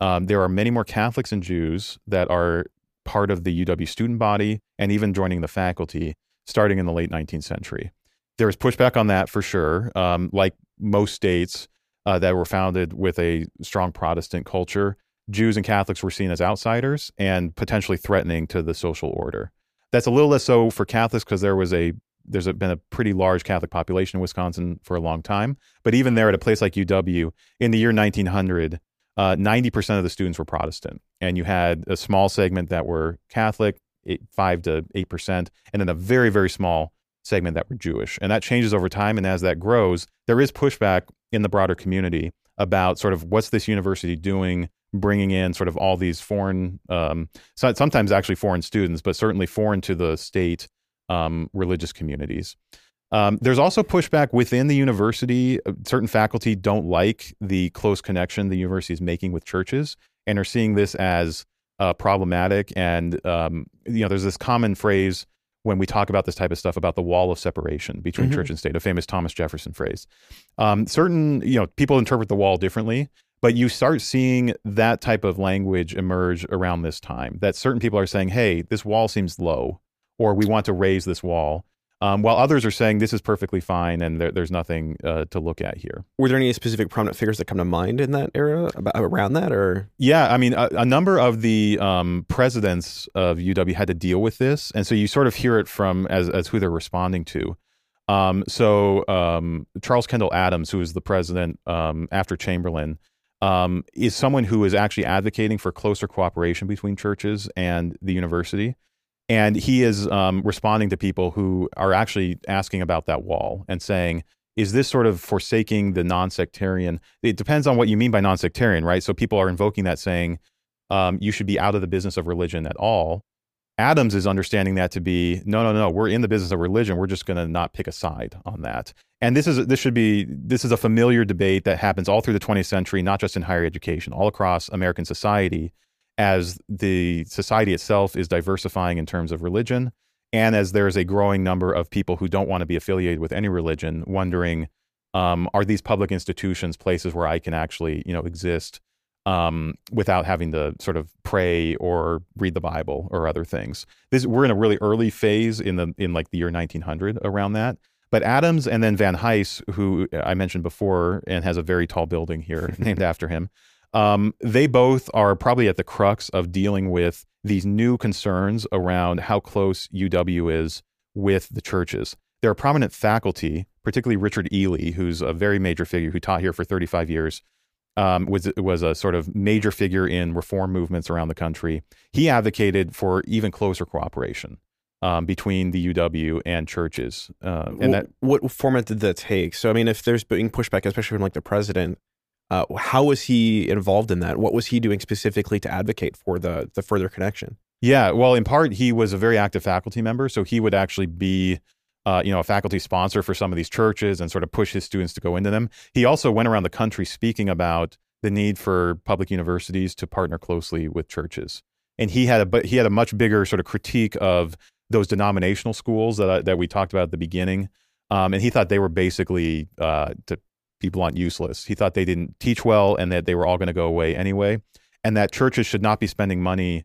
Um, there are many more Catholics and Jews that are part of the UW student body and even joining the faculty starting in the late 19th century. There was pushback on that for sure. Um, like most states, uh, that were founded with a strong Protestant culture, Jews and Catholics were seen as outsiders and potentially threatening to the social order. That's a little less so for Catholics because there was a there's been a pretty large Catholic population in Wisconsin for a long time. But even there, at a place like UW, in the year 1900, uh, 90% of the students were Protestant, and you had a small segment that were Catholic, eight, five to eight percent, and then a very very small segment that were Jewish. And that changes over time. And as that grows, there is pushback in the broader community about sort of what's this university doing, bringing in sort of all these foreign, um, sometimes actually foreign students, but certainly foreign to the state um, religious communities. Um, there's also pushback within the university. Uh, certain faculty don't like the close connection the university is making with churches and are seeing this as uh, problematic. And um, you know, there's this common phrase when we talk about this type of stuff about the wall of separation between mm-hmm. church and state, a famous Thomas Jefferson phrase. Um, certain, you know, people interpret the wall differently, but you start seeing that type of language emerge around this time. That certain people are saying, "Hey, this wall seems low," or "We want to raise this wall." Um, while others are saying this is perfectly fine and there, there's nothing uh, to look at here. Were there any specific prominent figures that come to mind in that era about, around that, or? Yeah, I mean, a, a number of the um, presidents of UW had to deal with this, and so you sort of hear it from as as who they're responding to. Um, so um, Charles Kendall Adams, who is the president um, after Chamberlin, um, is someone who is actually advocating for closer cooperation between churches and the university and he is um, responding to people who are actually asking about that wall and saying, is this sort of forsaking the non-sectarian? It depends on what you mean by non-sectarian, right? So people are invoking that saying um, you should be out of the business of religion at all, Adams is understanding that to be no, no, no. We're in the business of religion. We're just going to not pick a side on that. And this is this should be this is a familiar debate that happens all through the 20th century, not just in higher education, all across American society, as the society itself is diversifying in terms of religion, and as there is a growing number of people who don't want to be affiliated with any religion, wondering, um, are these public institutions places where I can actually, you know, exist? um, without having to sort of pray or read the Bible or other things. This we're in a really early phase in the in like the year 1900 around that. But Adams and then Van Hise, who I mentioned before and has a very tall building here named after him, um, they both are probably at the crux of dealing with these new concerns around how close UW is with the churches. There are prominent faculty, particularly Richard Ely, who's a very major figure who taught here for 35 years, um, was was a sort of major figure in reform movements around the country. He advocated for even closer cooperation um, between the UW and churches, uh, and that what format did that take? So, I mean, if there's being pushback, especially from like the president, uh, how was he involved in that? What was he doing specifically to advocate for the the further connection? Yeah, well, in part, he was a very active faculty member, so he would actually be uh, you know, a faculty sponsor for some of these churches and sort of push his students to go into them. He also went around the country speaking about the need for public universities to partner closely with churches. And he had a but he had a much bigger sort of critique of those denominational schools that that we talked about at the beginning. Um, and he thought they were basically, uh, to be blunt, useless. He thought they didn't teach well and that they were all going to go away anyway, and that churches should not be spending money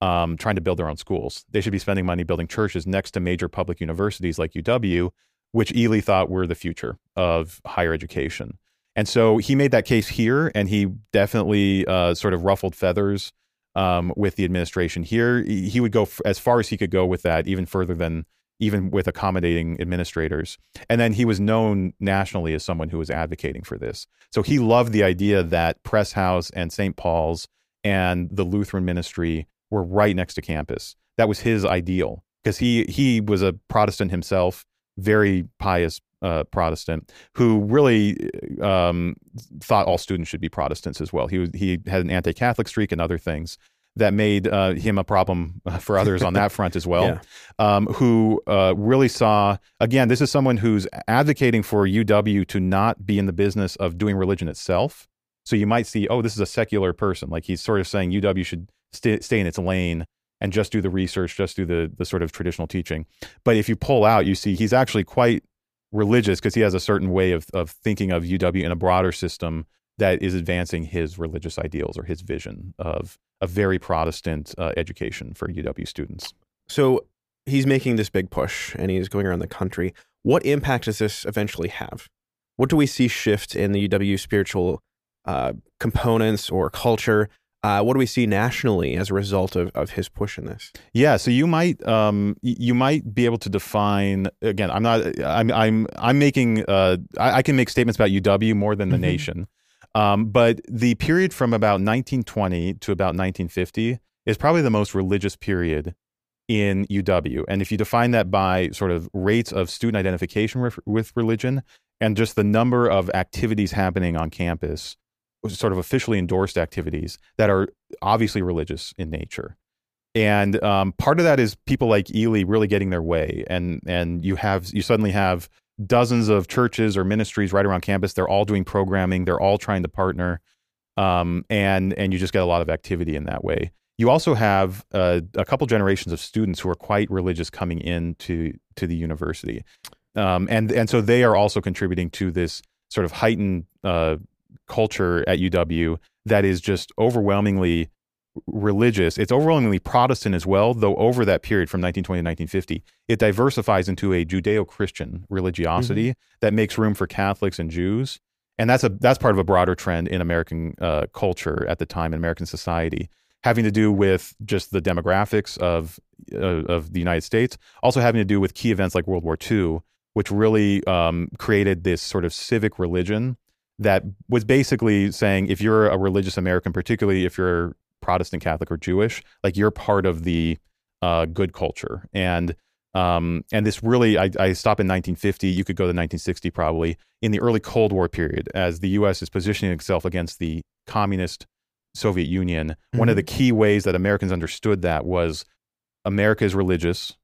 um, trying to build their own schools. They should be spending money building churches next to major public universities like UW, which Ely thought were the future of higher education. And so he made that case here, and he definitely uh, sort of ruffled feathers um, with the administration here. He would go f- as far as he could go with that, even further than even with accommodating administrators. And then he was known nationally as someone who was advocating for this. So he loved the idea that Pres House and St. Paul's and the Lutheran ministry were right next to campus. That was his ideal because he he was a Protestant himself, very pious uh, Protestant who really um, thought all students should be Protestants as well. He he had an anti-Catholic streak and other things that made uh, him a problem for others on that front as well. Yeah. Um, who uh, really saw again, this is someone who's advocating for UW to not be in the business of doing religion itself. So you might see, oh, this is a secular person. Like he's sort of saying UW should stay, stay in its lane and just do the research, just do the the sort of traditional teaching. But if you pull out, you see he's actually quite religious because he has a certain way of of thinking of UW in a broader system that is advancing his religious ideals or his vision of a very Protestant uh, education for UW students. So he's making this big push and he's going around the country. What impact does this eventually have? What do we see shift in the UW spiritual uh, components or culture uh, what do we see nationally as a result of, of his push in this? Yeah, so you might um, you might be able to define again. I'm not. I'm I'm I'm making. Uh, I, I can make statements about UW more than the mm-hmm. nation, um, but the period from about 1920 to about 1950 is probably the most religious period in UW. And if you define that by sort of rates of student identification with, religion and just the number of activities happening on campus sort of officially endorsed activities that are obviously religious in nature. And um, part of that is people like Ely really getting their way, and and you have you suddenly have dozens of churches or ministries right around campus. They're all doing programming. They're all trying to partner, um, and and you just get a lot of activity in that way. You also have uh, a couple generations of students who are quite religious coming into to the university, um, and and so they are also contributing to this sort of heightened uh, culture at UW that is just overwhelmingly religious. It's overwhelmingly Protestant as well, though over that period from 1920 to 1950, it diversifies into a Judeo-Christian religiosity mm-hmm. that makes room for Catholics and Jews. And that's a that's part of a broader trend in American uh, culture at the time in American society, having to do with just the demographics of uh, of the United States, also having to do with key events like World War II, which really um, created this sort of civic religion that was basically saying if you're a religious American, particularly if you're Protestant, Catholic, or Jewish, like you're part of the uh, good culture. And um, and this really, I, I stop in 1950. You could go to 1960 probably in the early Cold War period as the U.S. is positioning itself against the communist Soviet Union. Mm-hmm. One of the mm-hmm. key ways that Americans understood that was America is religious,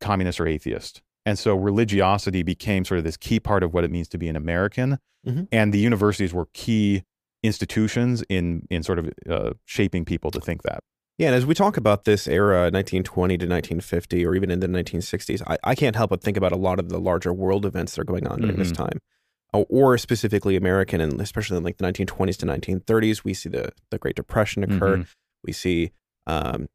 communist are atheist. And so religiosity became sort of this key part of what it means to be an American. Mhm. And the universities were key institutions in in sort of uh, shaping people to think that. Yeah, and as we talk about this era, 1920 to 1950, or even in the 1960s, I, I can't help but think about a lot of the larger world events that are going on during this Mhm. time, or, or specifically American, and especially in like the 1920s to 1930s. We see the the Great Depression occur. Mhm. We see um,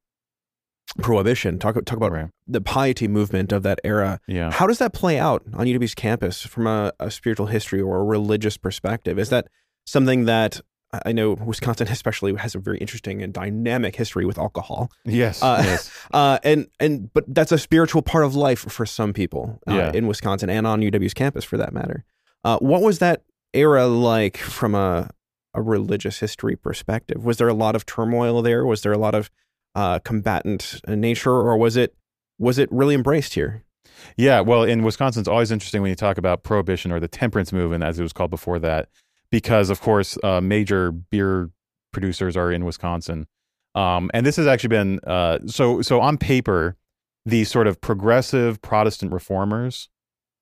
prohibition. Talk talk about Right. the piety movement of that era. Yeah. How does that play out on UW's campus from a, a spiritual history or a religious perspective? Is that something that I know Wisconsin, especially, has a very interesting and dynamic history with alcohol, Yes. Uh, yes. uh, and and but that's a spiritual part of life for some people uh, Yeah. in Wisconsin and on UW's campus, for that matter. Uh, what was that era like from a a religious history perspective? Was there a lot of turmoil there? Was there a lot of uh, combatant nature, or was it was it really embraced here? Yeah, well, in Wisconsin, it's always interesting when you talk about prohibition or the temperance movement, as it was called before that, because of course, uh, major beer producers are in Wisconsin, um, and this has actually been uh, so. So on paper, the sort of progressive Protestant reformers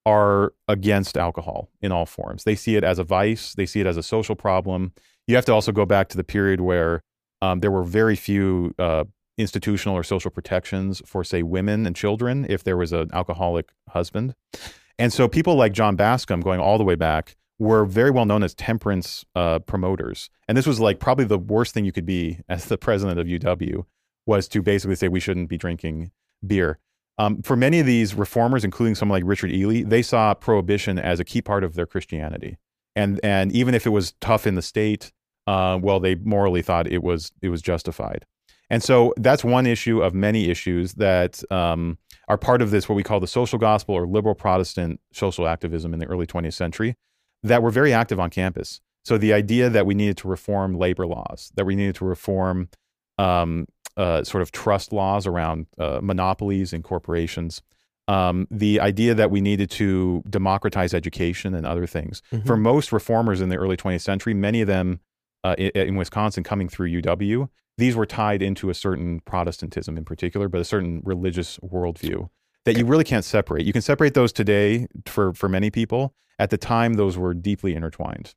are against alcohol in all forms. They see it as a vice. They see it as a social problem. You have to also go back to the period where um, there were very few uh, institutional or social protections for, say, women and children if there was an alcoholic husband. And so people like John Bascom, going all the way back, were very well known as temperance uh, promoters. And this was like probably the worst thing you could be as the president of UW was to basically say we shouldn't be drinking beer. Um, for many of these reformers, including someone like Richard Ely, they saw prohibition as a key part of their Christianity. And and even if it was tough in the state, uh, well, they morally thought it was it was justified. And so that's one issue of many issues that um, are part of this, what we call the social gospel or liberal Protestant social activism in the early 20th century, that were very active on campus. So the idea that we needed to reform labor laws, that we needed to reform um, uh, sort of trust laws around uh, monopolies and corporations, um, the idea that we needed to democratize education and other things. Mhm. For most reformers in the early 20th century, many of them uh, in, in Wisconsin coming through UW, these were tied into a certain Protestantism in particular, but a certain religious worldview that you really can't separate. You can separate those today for, for many people. At the time, those were deeply intertwined.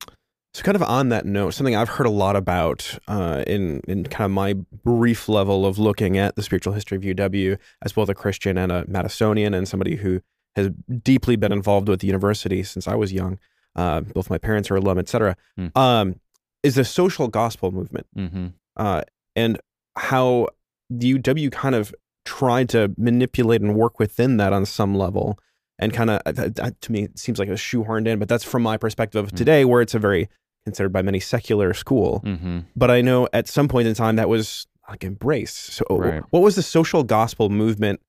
So, kind of on that note, something I've heard a lot about uh, in in kind of my brief level of looking at the spiritual history of UW as both a Christian and a Madisonian, and somebody who has deeply been involved with the university since I was young. Uh, both my parents are alum, et cetera. Hmm. Um, is the social gospel movement Mm-hmm. uh, and how the UW kind of tried to manipulate and work within that on some level. And kind of, that, that to me, it seems like a shoehorned in, but that's from my perspective of Mm. today, where it's a very considered by many secular school. Mm-hmm. But I know at some point in time that was like embraced. So, Right. what was the social gospel movement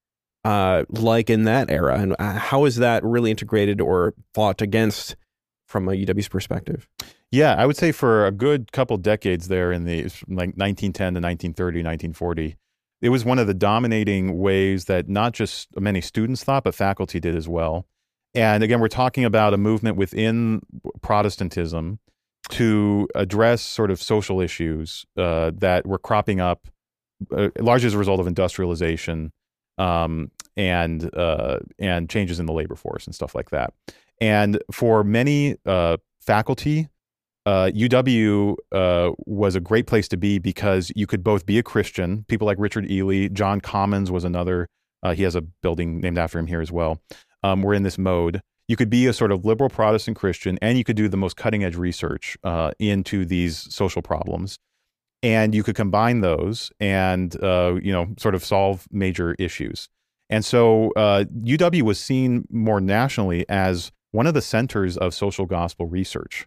uh, like in that era, and uh, how is that really integrated or fought against from a UW's perspective? Yeah, I would say for a good couple decades there in the like 1910 to 1930, 1940, it was one of the dominating ways that not just many students thought, but faculty did as well. And again, we're talking about a movement within Protestantism to address sort of social issues uh, that were cropping up uh, largely as a result of industrialization um, and uh, and changes in the labor force and stuff like that. And for many uh, faculty, uh, UW uh, was a great place to be because you could both be a Christian. People like Richard Ely, John Commons was another. Uh, he has a building named after him here as well. Um, we're in this mode. You could be a sort of liberal Protestant Christian, and you could do the most cutting edge research uh, into these social problems, and you could combine those and uh, you know sort of solve major issues. And so uh, UW was seen more nationally as one of the centers of social gospel research.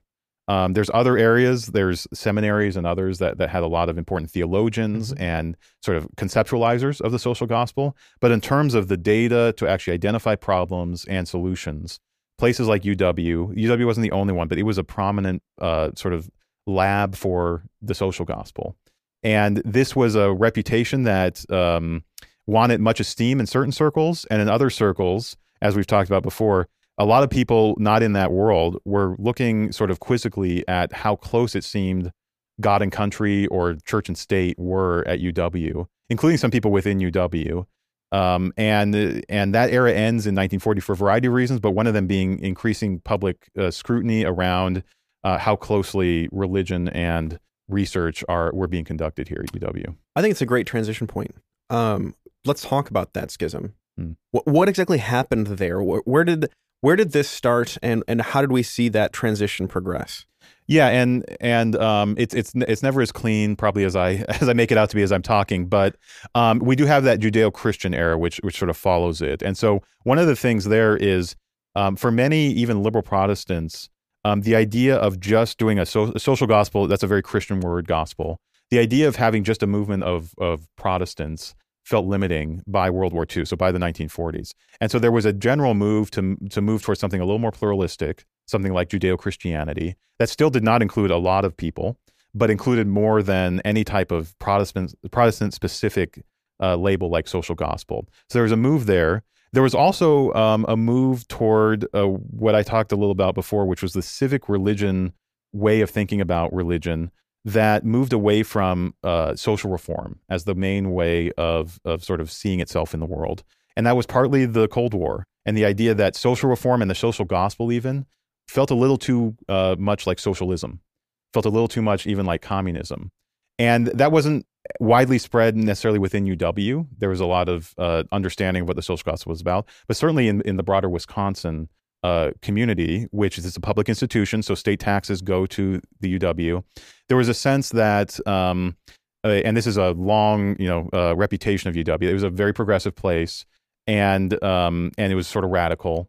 Um, there's other areas, there's seminaries and others that, that had a lot of important theologians Mhm. and sort of conceptualizers of the social gospel. But in terms of the data to actually identify problems and solutions, places like UW, UW wasn't the only one, but it was a prominent uh, sort of lab for the social gospel. And this was a reputation that um, wanted much esteem in certain circles, and in other circles, as we've talked about before, a lot of people not in that world were looking sort of quizzically at how close it seemed God and country or church and state were at UW, including some people within UW. Um, and and that era ends in 1940 for a variety of reasons, but one of them being increasing public uh, scrutiny around uh, how closely religion and research are were being conducted here at UW. I think it's a great transition point. Um, let's talk about that schism. Hmm. What, what exactly happened there? Where, where did where did this start, and and how did we see that transition progress? Yeah, and and um, it's it's it's never as clean probably as I as I make it out to be as I'm talking, but um, we do have that Judeo-Christian era which which sort of follows it. And so one of the things there is um, for many even liberal Protestants, um, the idea of just doing a, so, a social gospel that's a very Christian word gospel. The idea of having just a movement of of Protestants felt limiting by World War II, so by the 1940s. And so there was a general move to to move towards something a little more pluralistic, something like Judeo Christianity, that still did not include a lot of people, but included more than any type of Protestant Protestant specific uh, label like social gospel. So there was a move there. There was also um, a move toward uh, what I talked a little about before, which was the civic religion way of thinking about religion that moved away from uh, social reform as the main way of of sort of seeing itself in the world, and that was partly the Cold War and the idea that social reform and the social gospel even felt a little too uh, much like socialism, felt a little too much even like communism. And that wasn't widely spread necessarily within UW. There was a lot of uh, understanding of what the social gospel was about, but certainly in, in the broader Wisconsin uh, community, which is a public institution, so state taxes go to the UW. There was a sense that, um, uh, and this is a long, you know, uh, reputation of UW. It was a very progressive place, and um, and it was sort of radical.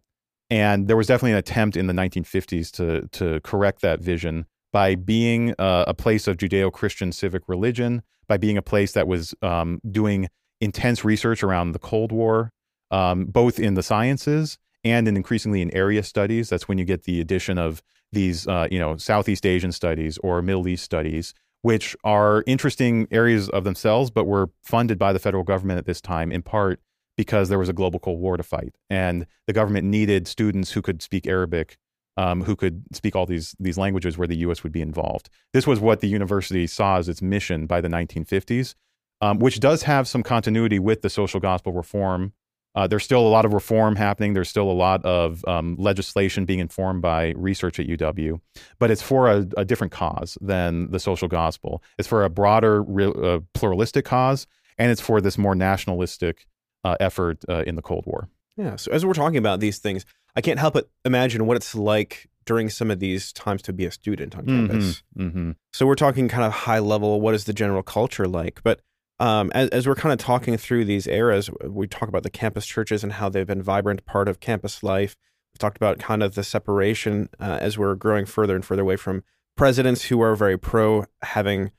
And there was definitely an attempt in the 1950s to to correct that vision by being uh, a place of Judeo-Christian civic religion, by being a place that was um, doing intense research around the Cold War, um, both in the sciences and in increasingly in area studies. That's when you get the addition of these, uh, you know, Southeast Asian studies or Middle East studies, which are interesting areas of themselves, but were funded by the federal government at this time in part because there was a global Cold War to fight, and the government needed students who could speak Arabic, um, who could speak all these these languages where the U.S. would be involved. This was what the university saw as its mission by the 1950s, um, which does have some continuity with the social gospel reform. Uh, there's still a lot of reform happening. There's still a lot of um, legislation being informed by research at UW, but it's for a, a different cause than the social gospel. It's for a broader, re- uh, pluralistic cause, and it's for this more nationalistic uh, effort uh, in the Cold War. Yeah. So as we're talking about these things, I can't help but imagine what it's like during some of these times to be a student on campus. Mm-hmm, mm-hmm. So we're talking kind of high level. What is the general culture like? But um, as, as we're kind of talking through these eras, we talk about the campus churches and how they've been vibrant part of campus life. We've talked about kind of the separation uh, as we're growing further and further away from presidents who are very pro having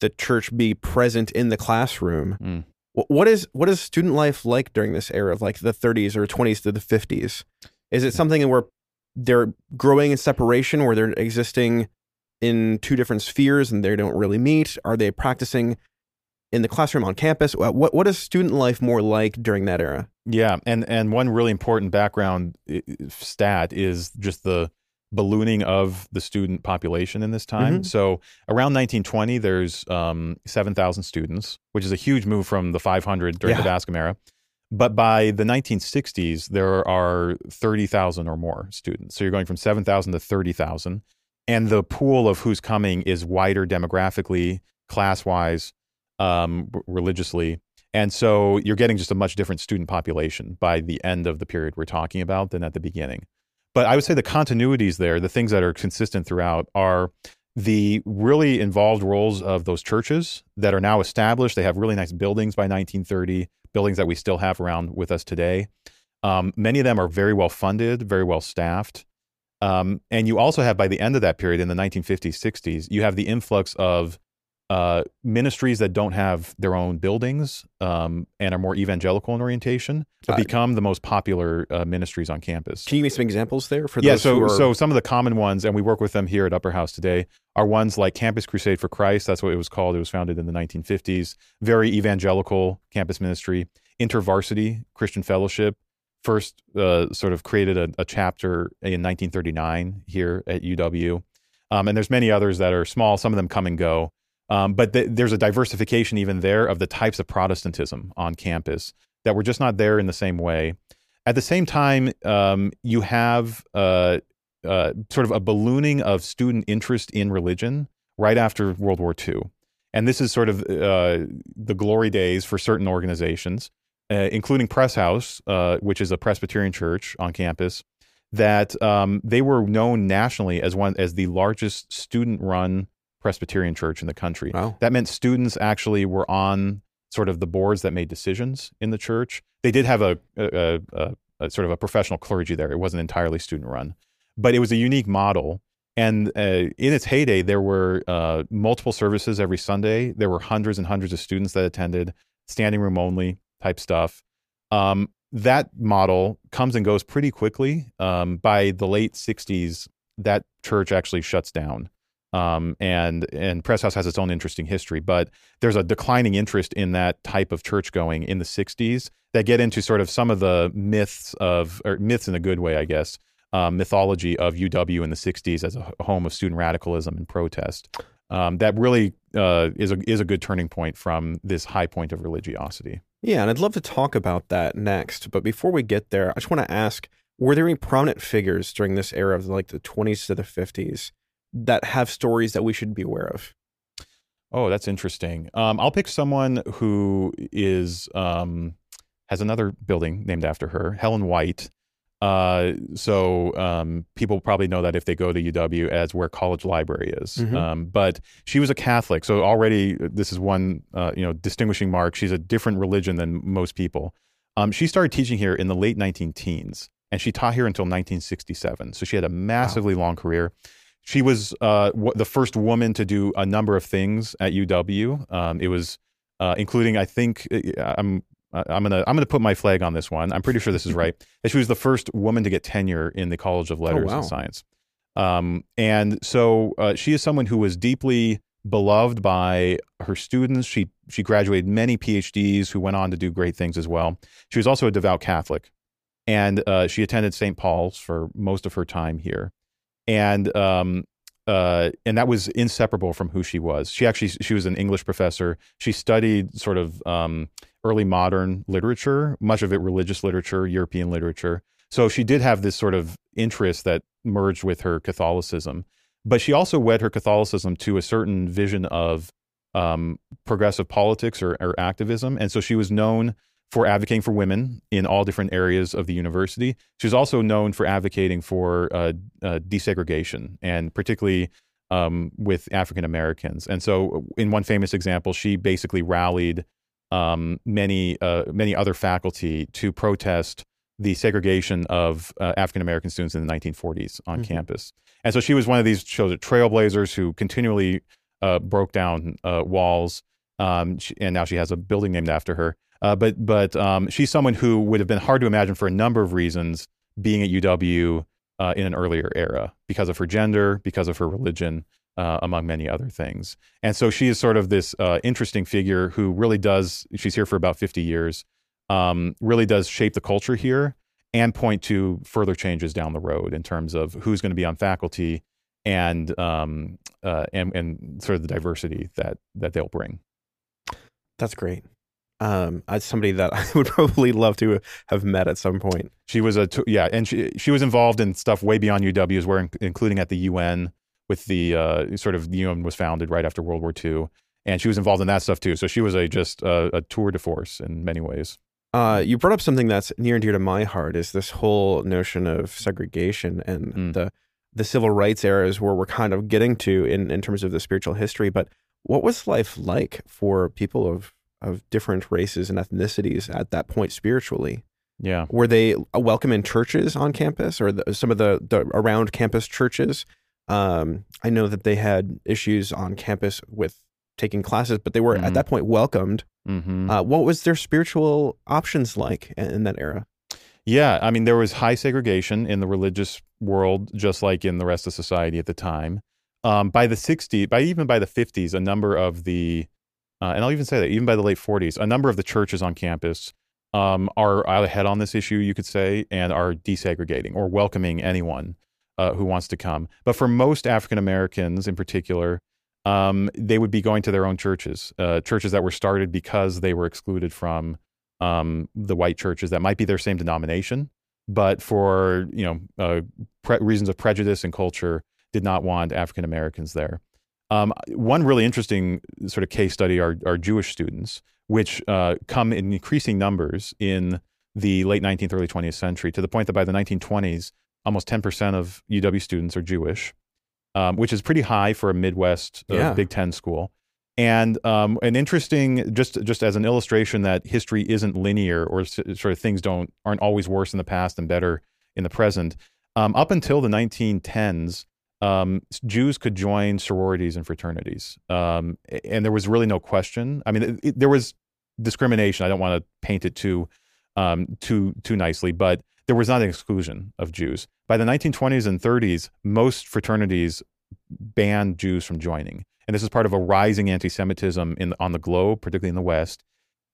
the church be present in the classroom. Mm. What is what is student life like during this era of like the 30s or 20s to the 50s? Is it something where they're growing in separation, where they're existing in two different spheres and they don't really meet? Are they practicing in the classroom on campus? What what is student life more like during that era? Yeah, and and one really important background stat is just the ballooning of the student population in this time. Mm-hmm. So around 1920, there's um, 7,000 students, which is a huge move from the 500 during Yeah. the Bascom era. But by the 1960s, there are 30,000 or more students. So you're going from 7,000 to 30,000. And the pool of who's coming is wider demographically, class wise, um, religiously. And so you're getting just a much different student population by the end of the period we're talking about than at the beginning. But I would say the continuities there, the things that are consistent throughout, are the really involved roles of those churches that are now established. They have really nice buildings by 1930, buildings that we still have around with us today. Um, many of them are very well funded, very well staffed. Um, and you also have, by the end of that period in the 1950s, 60s, you have the influx of uh, ministries that don't have their own buildings um, and are more evangelical in orientation, Uh, become the most popular uh, ministries on campus. Can you give me some examples there for Yeah, those so are so some of the common ones, and we work with them here at Upper House today, are ones like Campus Crusade for Christ. That's what it was called. It was founded in the 1950s. Very evangelical campus ministry. InterVarsity Christian Fellowship first uh, sort of created a, a chapter in 1939 here at UW, um, and there's many others that are small. Some of them come and go, um, but th- there's a diversification even there of the types of Protestantism on campus. that were just not there in the same way. At the same time, um, you have uh, uh, sort of a ballooning of student interest in religion right after World War II. And this is sort of uh, the glory days for certain organizations, uh, including Pres House, uh, which is a Presbyterian church on campus, that um, they were known nationally as one as the largest student-run Presbyterian church in the country. Wow. That meant students actually were on sort of the boards that made decisions in the church. They did have a, a, a, a sort of a professional clergy there. It wasn't entirely student-run, but it was a unique model. And uh, in its heyday, there were uh, multiple services every Sunday. There were hundreds and hundreds of students that attended, standing room only type stuff. Um, that model comes and goes pretty quickly. Um, by the late 60s, that church actually shuts down. Um, and and Pres House has its own interesting history, but there's a declining interest in that type of church going in the 60s that get into sort of some of the myths of, or myths in a good way, I guess, um, mythology of UW in the 60s as a home of student radicalism and protest. Um, that really uh, is a is a good turning point from this high point of religiosity. Yeah, and I'd love to talk about that next. But before we get there, I just want to ask were there any prominent figures during this era of like the 20s to the 50s that have stories that we should be aware of? Oh, that's interesting. Um, I'll pick someone who is um, has another building named after her, Helen White. Uh, so um, people probably know that if they go to UW as where College Library is. Mhm. Um, but she was a Catholic, so already this is one uh, you know distinguishing mark. She's a different religion than most people. Um, she started teaching here in the late 19 teens, and she taught here until 1967. So she had a massively long career. She was uh, w- the first woman to do a number of things at UW. Um, it was uh, including, I think, uh, I'm I'm gonna I'm gonna put my flag on this one. I'm pretty sure this is right. that she was the first woman to get tenure in the College of Letters wow. and Science. Um, and so uh, she is someone who was deeply beloved by her students. She she graduated many PhDs who went on to do great things as well. She was also a devout Catholic, and uh, she attended St. Paul's for most of her time here, and um, uh, and that was inseparable from who she was. She actually she was an English professor. She studied sort of um, early modern literature, much of it religious literature, European literature. So she did have this sort of interest that merged with her Catholicism, but she also wed her Catholicism to a certain vision of um, progressive politics or, or activism, and so she was known for advocating for women in all different areas of the university. She was also known for advocating for uh, uh, desegregation, and particularly um, with African Americans. And so, in one famous example, she basically rallied um, many uh, many other faculty to protest the segregation of uh, African American students in the 1940s on Mhm. campus. And so she was one of these shows trailblazers who continually uh, broke down uh, walls. Um, she, and now she has a building named after her. Uh, but but um, she's someone who would have been hard to imagine for a number of reasons being at UW uh, in an earlier era because of her gender, because of her religion, uh, among many other things. And so she is sort of this uh, interesting figure who really does. She's here for about fifty years. Um, really does shape the culture here and point to further changes down the road in terms of who's going to be on faculty and um, uh, and and sort of the diversity that that they'll bring. That's great. Um, as somebody that I would probably love to have met at some point. She was a t- yeah, and she she was involved in stuff way beyond UW, as where including at the UN with the uh, sort of the UN was founded right after World War II, and she was involved in that stuff too. So she was a just uh, a tour de force in many ways. Uh, you brought up something that's near and dear to my heart is this whole notion of segregation and Mm. the the civil rights eras where we're kind of getting to in, in terms of the spiritual history. But what was life like for people of of different races and ethnicities at that point spiritually? Yeah. Were they welcome in churches on campus or the, some of the, the around campus churches? Um, I know that they had issues on campus with taking classes, but they were Mhm. at that point welcomed. hmm Uh, what was their spiritual options like in, in that era? Yeah, I mean, there was high segregation in the religious world, just like in the rest of society at the time. Um, by the 60s, by even by the 50s, a number of the, uh, and I'll even say that even by the late 40s, a number of the churches on campus um, are ahead on this issue, you could say, and are desegregating or welcoming anyone uh, who wants to come. But for most African Americans in particular, um, they would be going to their own churches, uh, churches that were started because they were excluded from um, the white churches that might be their same denomination, but for you know uh, pre- reasons of prejudice and culture, did not want African Americans there. Um, one really interesting sort of case study are, are Jewish students, which uh, come in increasing numbers in the late 19th, early 20th century, to the point that by the 1920s, almost 10% of UW students are Jewish, um, which is pretty high for a Midwest uh, Yeah. Big Ten school. And um, an interesting, just just as an illustration that history isn't linear, or s- sort of things don't aren't always worse in the past and better in the present. Um, up until the 1910s, um, Jews could join sororities and fraternities, um, and there was really no question. I mean, it, it- there was discrimination. I don't want to paint it too um, too too nicely, but there was not an exclusion of Jews. By the 1920s and 30s, most fraternities banned Jews from joining, and this is part of a rising anti-Semitism in on the globe, particularly in the West.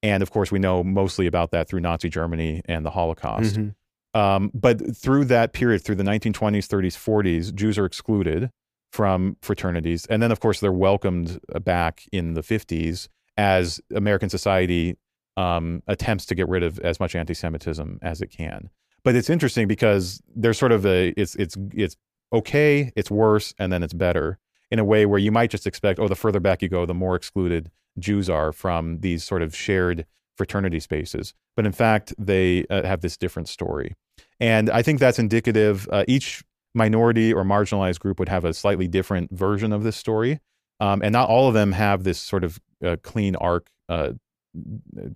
And of course, we know mostly about that through Nazi Germany and the Holocaust. Mhm. Um, but through that period, through the 1920s, 30s, 40s, Jews are excluded from fraternities. And then, of course, they're welcomed back in the 50s as American society um, attempts to get rid of as much anti Semitism as it can. But it's interesting because there's sort of a it's it's it's okay, it's worse, and then it's better in a way where you might just expect, oh, the further back you go, the more excluded Jews are from these sort of shared fraternity spaces. But in fact, they uh, have this different story. And I think that's indicative. Uh, each minority or marginalized group would have a slightly different version of this story. Um, and not all of them have this sort of uh, clean arc. Uh,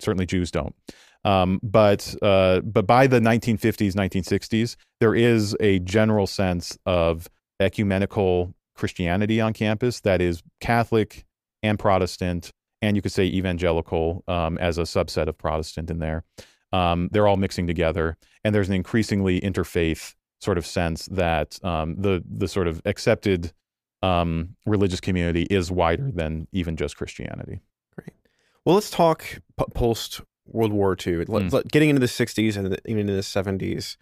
certainly Jews don't. Um, but uh, but by the 1950s, 1960s, there is a general sense of ecumenical Christianity on campus that is Catholic and Protestant, and you could say evangelical um, as a subset of Protestant in there. Um, they're all mixing together, and there's an increasingly interfaith sort of sense that um, the the sort of accepted um, religious community is wider than even just Christianity. Great. Well, let's talk p- post World War II. Let, Mm. let- getting into the 60s and the, even into the 70s.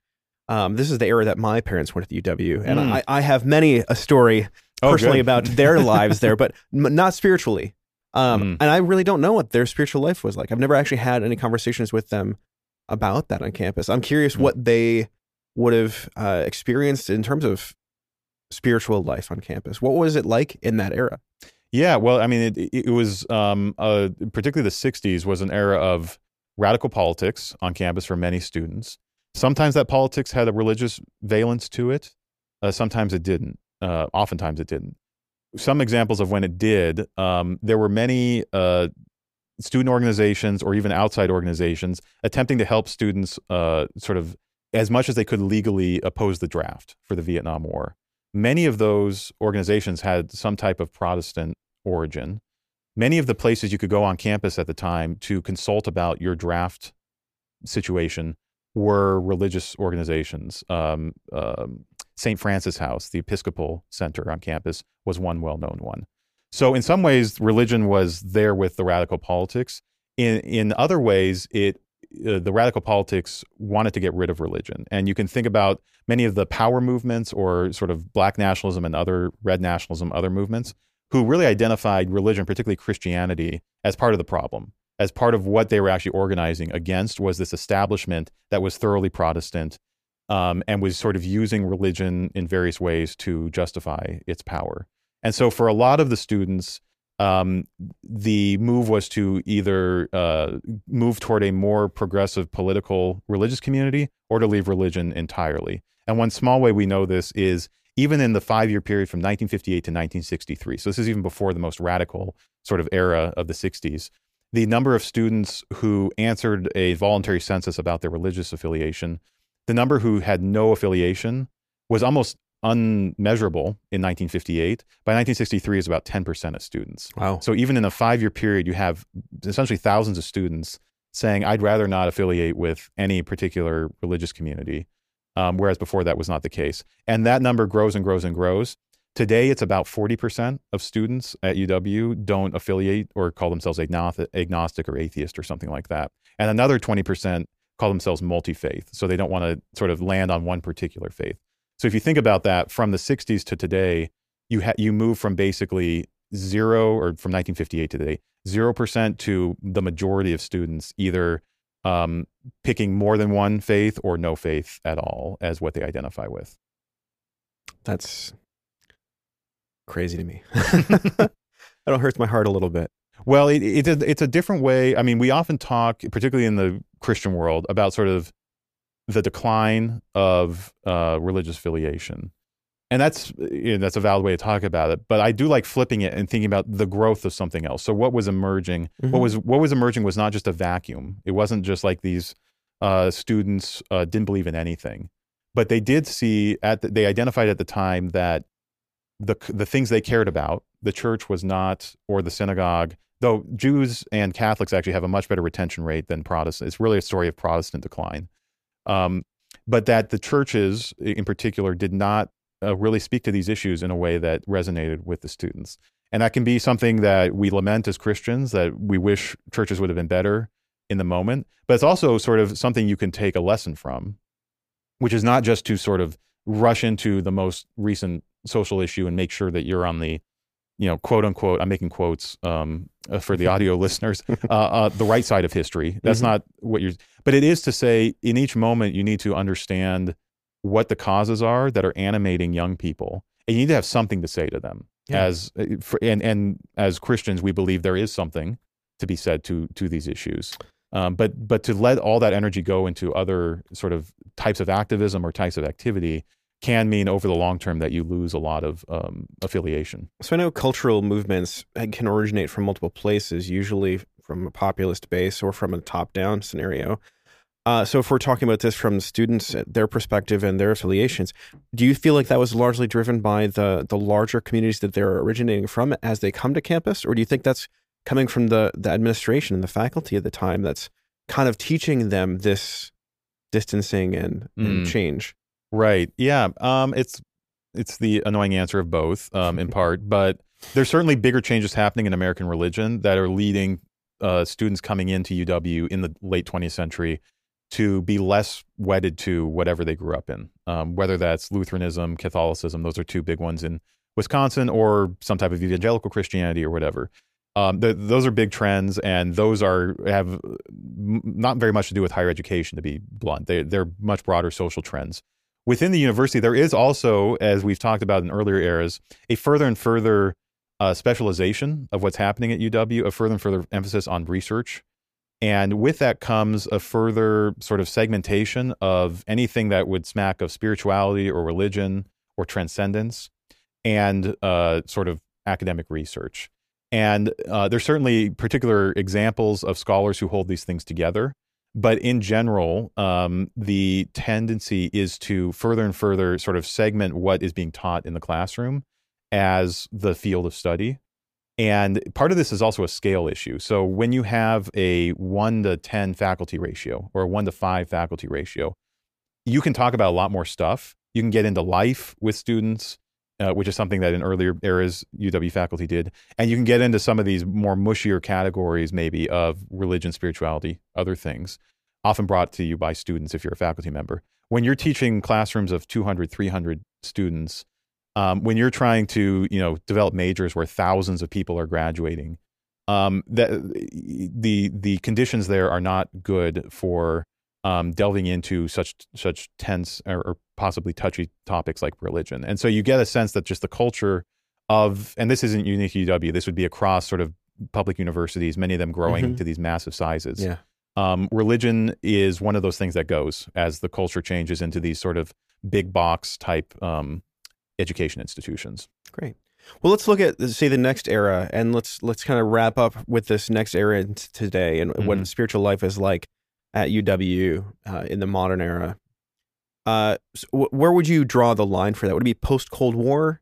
Um, this is the era that my parents went to the UW, and Mm. I, I have many a story Oh, personally good. about their lives there, but m- not spiritually. Um, Mm. And I really don't know what their spiritual life was like. I've never actually had any conversations with them about that on campus. I'm curious Mm. what they would have uh, experienced in terms of spiritual life on campus. What was it like in that era? Yeah, well, I mean, it, it it was um, uh, particularly the '60s was an era of radical politics on campus for many students. Sometimes that politics had a religious valence to it. Uh, sometimes it didn't. Uh, oftentimes it didn't. Some examples of when it did. Um, there were many uh, student organizations or even outside organizations attempting to help students, uh, sort of as much as they could legally oppose the draft for the Vietnam War many of those organizations had some type of Protestant origin. Many of the places you could go on campus at the time to consult about your draft situation were religious organizations. Um, um, St. Francis House, the Episcopal Center on campus, was one well known one. So, in some ways, religion was there with the radical politics. In, in other ways, it uh, the radical politics wanted to get rid of religion. And you can think about many of the power movements or sort of black nationalism and other red nationalism, other movements, who really identified religion, particularly Christianity, as part of the problem, as part of what they were actually organizing against was this establishment that was thoroughly Protestant um, and was sort of using religion in various ways to justify its power. And so for a lot of the students, um, the move was to either uh, move toward a more progressive political religious community or to leave religion entirely. And one small way we know this is even in the five year period from 1958 to 1963. So this is even before the most radical sort of era of the 60s. The number of students who answered a voluntary census about their religious affiliation, the number who had no affiliation was almost unmeasurable in 1958. By 1963, is about 10% of students. Wow. So even in a five year period, you have essentially thousands of students saying, I'd rather not affiliate with any particular religious community, um, whereas before that was not the case. And that number grows and grows and grows. Today, it's about 40% of students at UW don't affiliate or call themselves agnostic, agnostic or atheist or something like that. And another 20% call themselves multi faith. So they don't want to sort of land on one particular faith. So if you think about that from the 60s to today, you ha- you move from basically zero or from 1958 to today, zero percent to the majority of students either um, picking more than one faith or no faith at all as what they identify with. That's crazy to me. that hurts my heart a little bit. Well, it, it, it's a different way. I mean, we often talk, particularly in the Christian world, about sort of the decline of uh, religious affiliation, and that's you know, that's a valid way to talk about it. But I do like flipping it and thinking about the growth of something else. So what was emerging? Mm-hmm. What was what was emerging was not just a vacuum. It wasn't just like these uh, students uh, didn't believe in anything, but they did see at the, they identified at the time that the the things they cared about, the church was not, or the synagogue. Though Jews and Catholics actually have a much better retention rate than Protestants. It's really a story of Protestant decline. Um, but that the churches in particular did not uh, really speak to these issues in a way that resonated with the students. And that can be something that we lament as Christians, that we wish churches would have been better in the moment. But it's also sort of something you can take a lesson from, which is not just to sort of rush into the most recent social issue and make sure that you're on the you know, quote unquote, I'm making quotes um, uh, for the audio listeners, uh, uh, the right side of history. That's Mhm. not what you're, but it is to say in each moment, you need to understand what the causes are that are animating young people. And you need to have something to say to them. Yeah. As uh, for, and and as Christians, we believe there is something to be said to to these issues. Um, but but to let all that energy go into other sort of types of activism or types of activity can mean over the long term that you lose a lot of um, affiliation. So I know cultural movements uh, can originate from multiple places, usually from a populist base or from a top-down scenario. Uh, so if we're talking about this from students, uh, their perspective and their affiliations, do you feel like that was largely driven by the the larger communities that they're originating from as they come to campus, or do you think that's coming from the the administration and the faculty at the time that's kind of teaching them this distancing and, and Mm. change? Right. Yeah. Um, it's it's the annoying answer of both, um, in part, but there's certainly bigger changes happening in American religion that are leading uh, students coming into UW in the late 20th century to be less wedded to whatever they grew up in, um, whether that's Lutheranism, Catholicism. Those are two big ones in Wisconsin, or some type of evangelical Christianity or whatever. Um, th- those are big trends, and those are have not very much to do with higher education. To be blunt, they, they're much broader social trends within the university, there is also, as we've talked about in earlier eras, a further and further uh, specialization of what's happening at UW, a further and further emphasis on research. And with that comes a further sort of segmentation of anything that would smack of spirituality or religion or transcendence and uh, sort of academic research. And uh, there's certainly particular examples of scholars who hold these things together. But in general, um, the tendency is to further and further sort of segment what is being taught in the classroom as the field of study. And part of this is also a scale issue. So when you have a one to 10 faculty ratio or a one to five faculty ratio, you can talk about a lot more stuff. You can get into life with students, uh, which is something that in earlier eras UW faculty did. And you can get into some of these more mushier categories, maybe of religion, spirituality, other things, often brought to you by students if you're a faculty member. When you're teaching classrooms of 200, 300 students, um, when you're trying to, you know, develop majors where thousands of people are graduating, um, that the the conditions there are not good for um, delving into such such tense or, or possibly touchy topics like religion. And so you get a sense that just the culture of, and this isn't unique to UW, this would be across sort of public universities, many of them growing Mhm. to these massive sizes. Yeah. Um, religion is one of those things that goes as the culture changes into these sort of big box type um, education institutions. Great. Well, let's look at say the next era, and let's let's kind of wrap up with this next era today, and what Mhm. spiritual life is like at UW uh, in the modern era. Uh, so wh- where would you draw the line for that? Would it be post Cold War?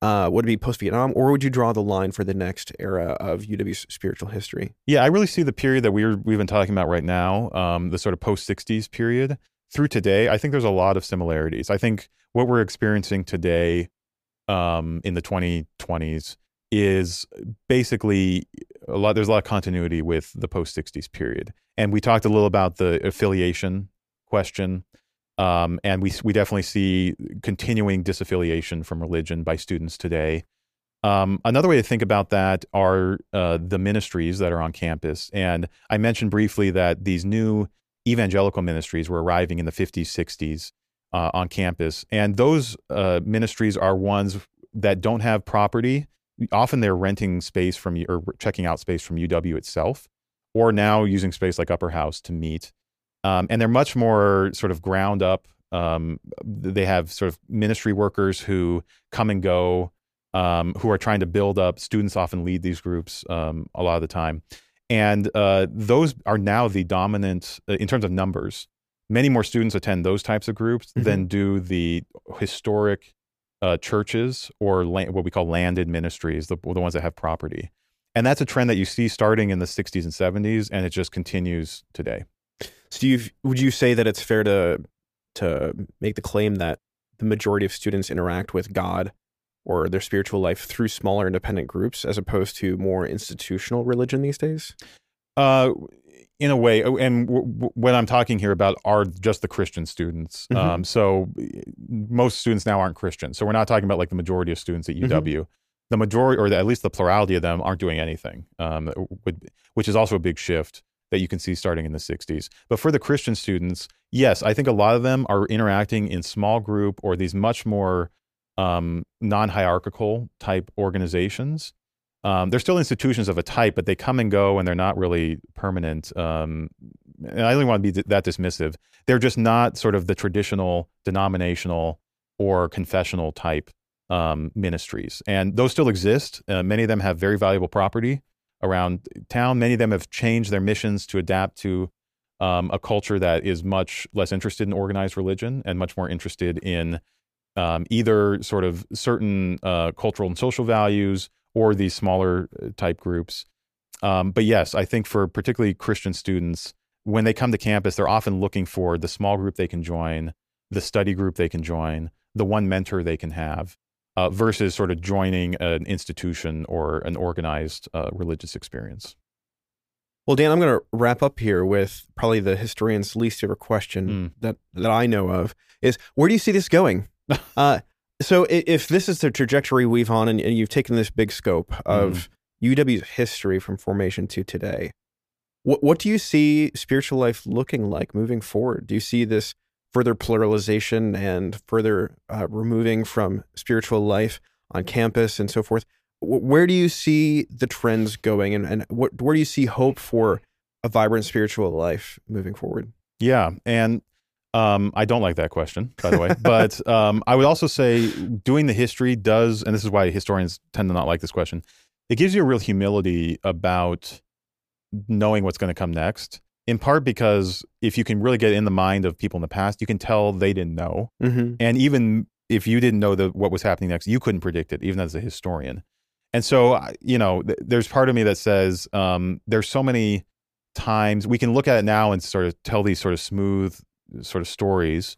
Uh, would it be post Vietnam, or would you draw the line for the next era of UW's spiritual history? Yeah, I really see the period that we're we've been talking about right now, um, the sort of post '60s period through today. I think there's a lot of similarities. I think what we're experiencing today um, in the 2020s is basically a lot. There's a lot of continuity with the post '60s period, and we talked a little about the affiliation question. Um, and we we definitely see continuing disaffiliation from religion by students today. Um, another way to think about that are uh, the ministries that are on campus. And I mentioned briefly that these new evangelical ministries were arriving in the 50s, 60s uh, on campus. And those uh, ministries are ones that don't have property. Often they're renting space from you or checking out space from UW itself, or now using space like Upper House to meet. Um, and they're much more sort of ground up. Um, they have sort of ministry workers who come and go, um, who are trying to build up. Students often lead these groups um, a lot of the time. And uh, those are now the dominant, uh, in terms of numbers, many more students attend those types of groups mm-hmm. than do the historic uh, churches or land, what we call landed ministries, the, the ones that have property. And that's a trend that you see starting in the 60s and 70s, and it just continues today. So, you would you say that it's fair to to make the claim that the majority of students interact with God or their spiritual life through smaller independent groups as opposed to more institutional religion these days? Uh, in a way, oh, and w- w- what I'm talking here about are just the Christian students. Mm-hmm. Um, so most students now aren't Christian. So we're not talking about like the majority of students at UW. Mm-hmm. The majority, or the, at least the plurality of them, aren't doing anything, um, which is also a big shift that you can see starting in the 60s. But for the Christian students, yes, I think a lot of them are interacting in small group or these much more um, non hierarchical type organizations um, they're still institutions of a type, but they come and go and they're not really permanent. Um, and I don't want to be that dismissive. They're just not sort of the traditional denominational or confessional type um, ministries. And those still exist. Uh, many of them have very valuable property around town. Many of them have changed their missions to adapt to um, a culture that is much less interested in organized religion and much more interested in um, either sort of certain uh, cultural and social values or these smaller uh, type groups. Um, but yes, I think for particularly Christian students, when they come to campus, they're often looking for the small group they can join, the study group they can join, the one mentor they can have, uh, versus sort of joining an institution or an organized uh, religious experience. Well, Dan, I'm going to wrap up here with probably the historian's least favorite question mm. that that I know of is where do you see this going? uh, so if this is the trajectory we've on and, you've taken this big scope of mm. UW's history from formation to today, what what do you see spiritual life looking like moving forward? Do you see this further pluralization and further uh, removing from spiritual life on campus and so forth? Where do you see the trends going, and, and what where do you see hope for a vibrant spiritual life moving forward? Yeah, and um, I don't like that question, by the way. but um, I would also say doing the history does, and this is why historians tend to not like this question, it gives you a real humility about knowing what's going to come next. In part because if you can really get in the mind of people in the past, you can tell they didn't know. Mm-hmm. And even if you didn't know the, what was happening next, you couldn't predict it, even as a historian. And so, you know, th- there's part of me that says um, there's so many times we can look at it now and sort of tell these sort of smooth sort of stories.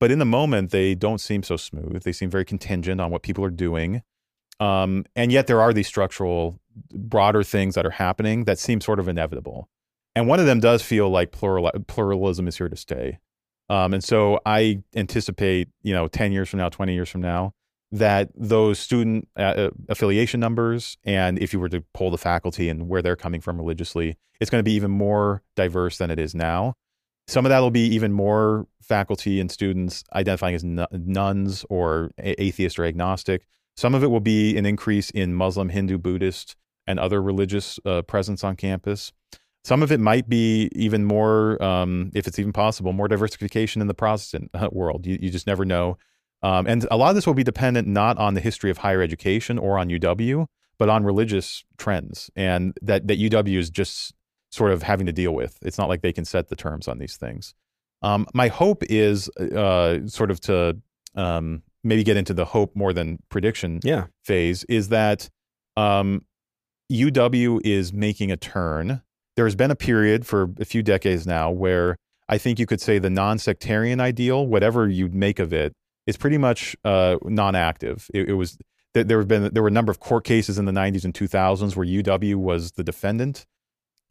But in the moment, they don't seem so smooth. They seem very contingent on what people are doing. Um, and yet there are these structural, broader things that are happening that seem sort of inevitable. And one of them does feel like plural, pluralism is here to stay. Um, and so I anticipate, you know, 10 years from now, 20 years from now, that those student uh, uh affiliation numbers, and if you were to poll the faculty and where they're coming from religiously, it's going to be even more diverse than it is now. Some of that will be even more faculty and students identifying as nones or atheist or agnostic. Some of it will be an increase in Muslim, Hindu, Buddhist, and other religious uh, presence on campus. Some of it might be even more, um, if it's even possible, more diversification in the Protestant uh, world. You, you just never know. Um, and a lot of this will be dependent not on the history of higher education or on UW, but on religious trends. And that, that UW is just sort of having to deal with. It's not like they can set the terms on these things. Um, my hope is uh, sort of to um, maybe get into the hope more than prediction yeah. phase is that um, UW is making a turn. There has been a period for a few decades now where I think you could say the non-sectarian ideal, whatever you make of it, is pretty much uh, non-active. It, it was there have been there were a number of court cases in the 90s and 2000s where UW was the defendant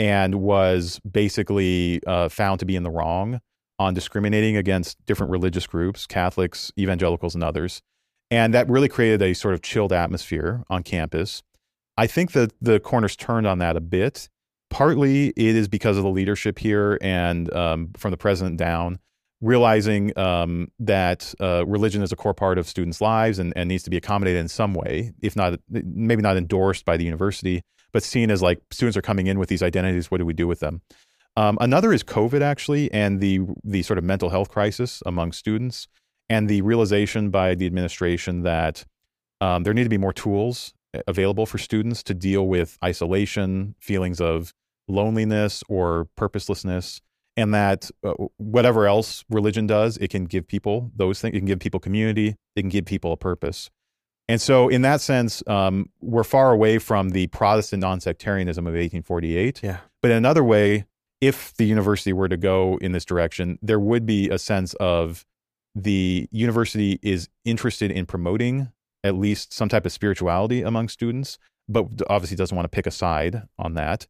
and was basically uh, found to be in the wrong on discriminating against different religious groups, Catholics, evangelicals, and others. And that really created a sort of chilled atmosphere on campus. I think that the corners turned on that a bit. Partly it is because of the leadership here and um, from the president down, realizing um, that uh, religion is a core part of students' lives and, and needs to be accommodated in some way, if not maybe not endorsed by the university, but seen as like students are coming in with these identities. What do we do with them? Um, another is COVID actually, and the the sort of mental health crisis among students, and the realization by the administration that um, there need to be more tools available for students to deal with isolation, feelings of loneliness or purposelessness, and that uh, whatever else religion does, it can give people those things. It can give people community. It can give people a purpose. And so, in that sense, um, we're far away from the Protestant non-sectarianism of 1848. Yeah. But in another way, if the university were to go in this direction, there would be a sense of the university is interested in promoting at least some type of spirituality among students, but obviously doesn't want to pick a side on that.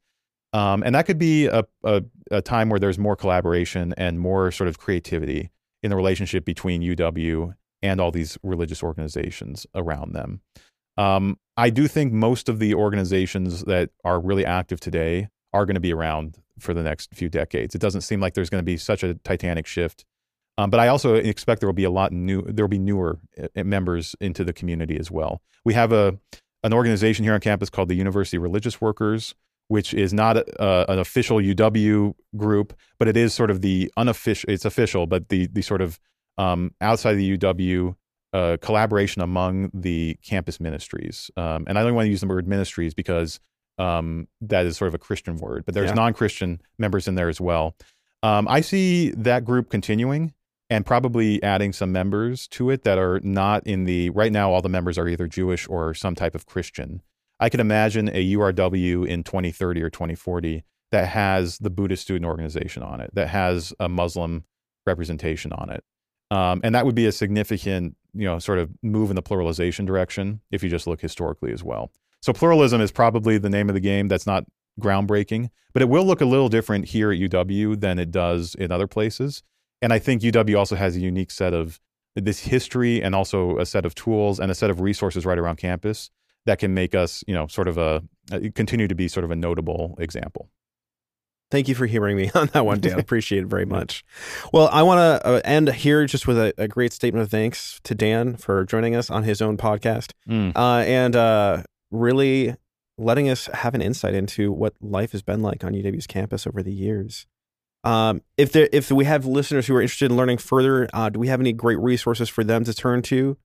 Um, and that could be a, a, a, time where there's more collaboration and more sort of creativity in the relationship between UW and all these religious organizations around them. Um, I do think most of the organizations that are really active today are going to be around for the next few decades. It doesn't seem like there's going to be such a titanic shift. Um, but I also expect there will be a lot new. There will be newer uh, members into the community as well. We have a an organization here on campus called the University Religious Workers, which is not a, uh, an official UW group, but it is sort of the unofficial. It's official, but the the sort of um, outside of the UW uh, collaboration among the campus ministries. Um, and I don't want to use the word ministries because um, that is sort of a Christian word, but there's yeah. non-Christian members in there as well. Um, I see that group continuing and probably adding some members to it that are not in the right now. All the members are either Jewish or some type of Christian. I could imagine a URW in 2030 or 2040 that has the Buddhist student organization on it, that has a Muslim representation on it. Um, and that would be a significant, you know, sort of move in the pluralization direction if you just look historically as well. So pluralism is probably the name of the game. That's not groundbreaking, but it will look a little different here at UW than it does in other places. And I think UW also has a unique set of this history and also a set of tools and a set of resources right around campus that can make us, you know, sort of a, continue to be sort of a notable example. Thank you for hearing me on that one, Dan. Appreciate it very much. Well, I want to uh, end here just with a, a, great statement of thanks to Dan for joining us on his own podcast. Mm. Uh, and uh, really letting us have an insight into what life has been like on UW's campus over the years. Um, if there, if we have listeners who are interested in learning further, uh, do we have any great resources for them to turn to?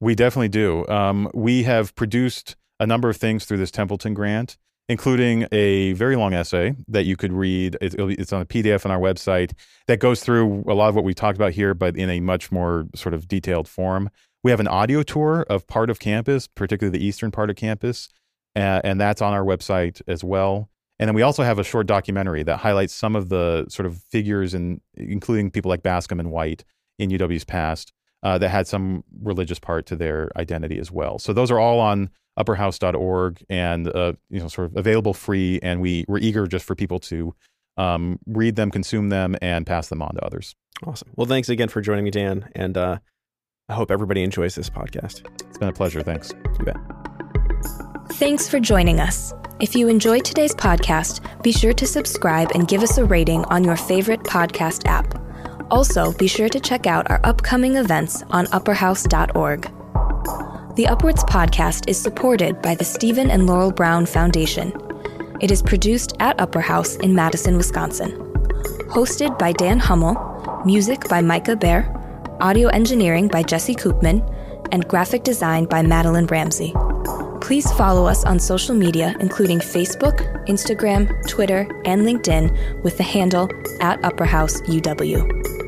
We definitely do. Um, we have produced a number of things through this Templeton grant, including a very long essay that you could read. It's on a PDF on our website that goes through a lot of what we've talked about here, but in a much more sort of detailed form. We have an audio tour of part of campus, particularly the eastern part of campus, and that's on our website as well. And then we also have a short documentary that highlights some of the sort of figures, and including people like Bascom and White in UW's past, uh, that had some religious part to their identity as well. So those are all on upperhouse.org and uh, you know sort of available free, and we we're eager just for people to um, read them, consume them, and pass them on to others. Awesome. Well, thanks again for joining me, Dan, and uh, I hope everybody enjoys this podcast. It's been a pleasure. Thanks. You bet. Thanks for joining us. If you enjoyed today's podcast, be sure to subscribe and give us a rating on your favorite podcast app. Also, be sure to check out our upcoming events on upperhouse.org. The Upwards podcast is supported by the Stephen and Laurel Brown Foundation. It is produced at Upper House in Madison, Wisconsin. Hosted by Dan Hummel, music by Micah Behr, audio engineering by Jesse Koopman, and graphic design by Madeline Ramsey. Please follow us on social media, including Facebook, Instagram, Twitter, and LinkedIn with the handle at Upper House UW.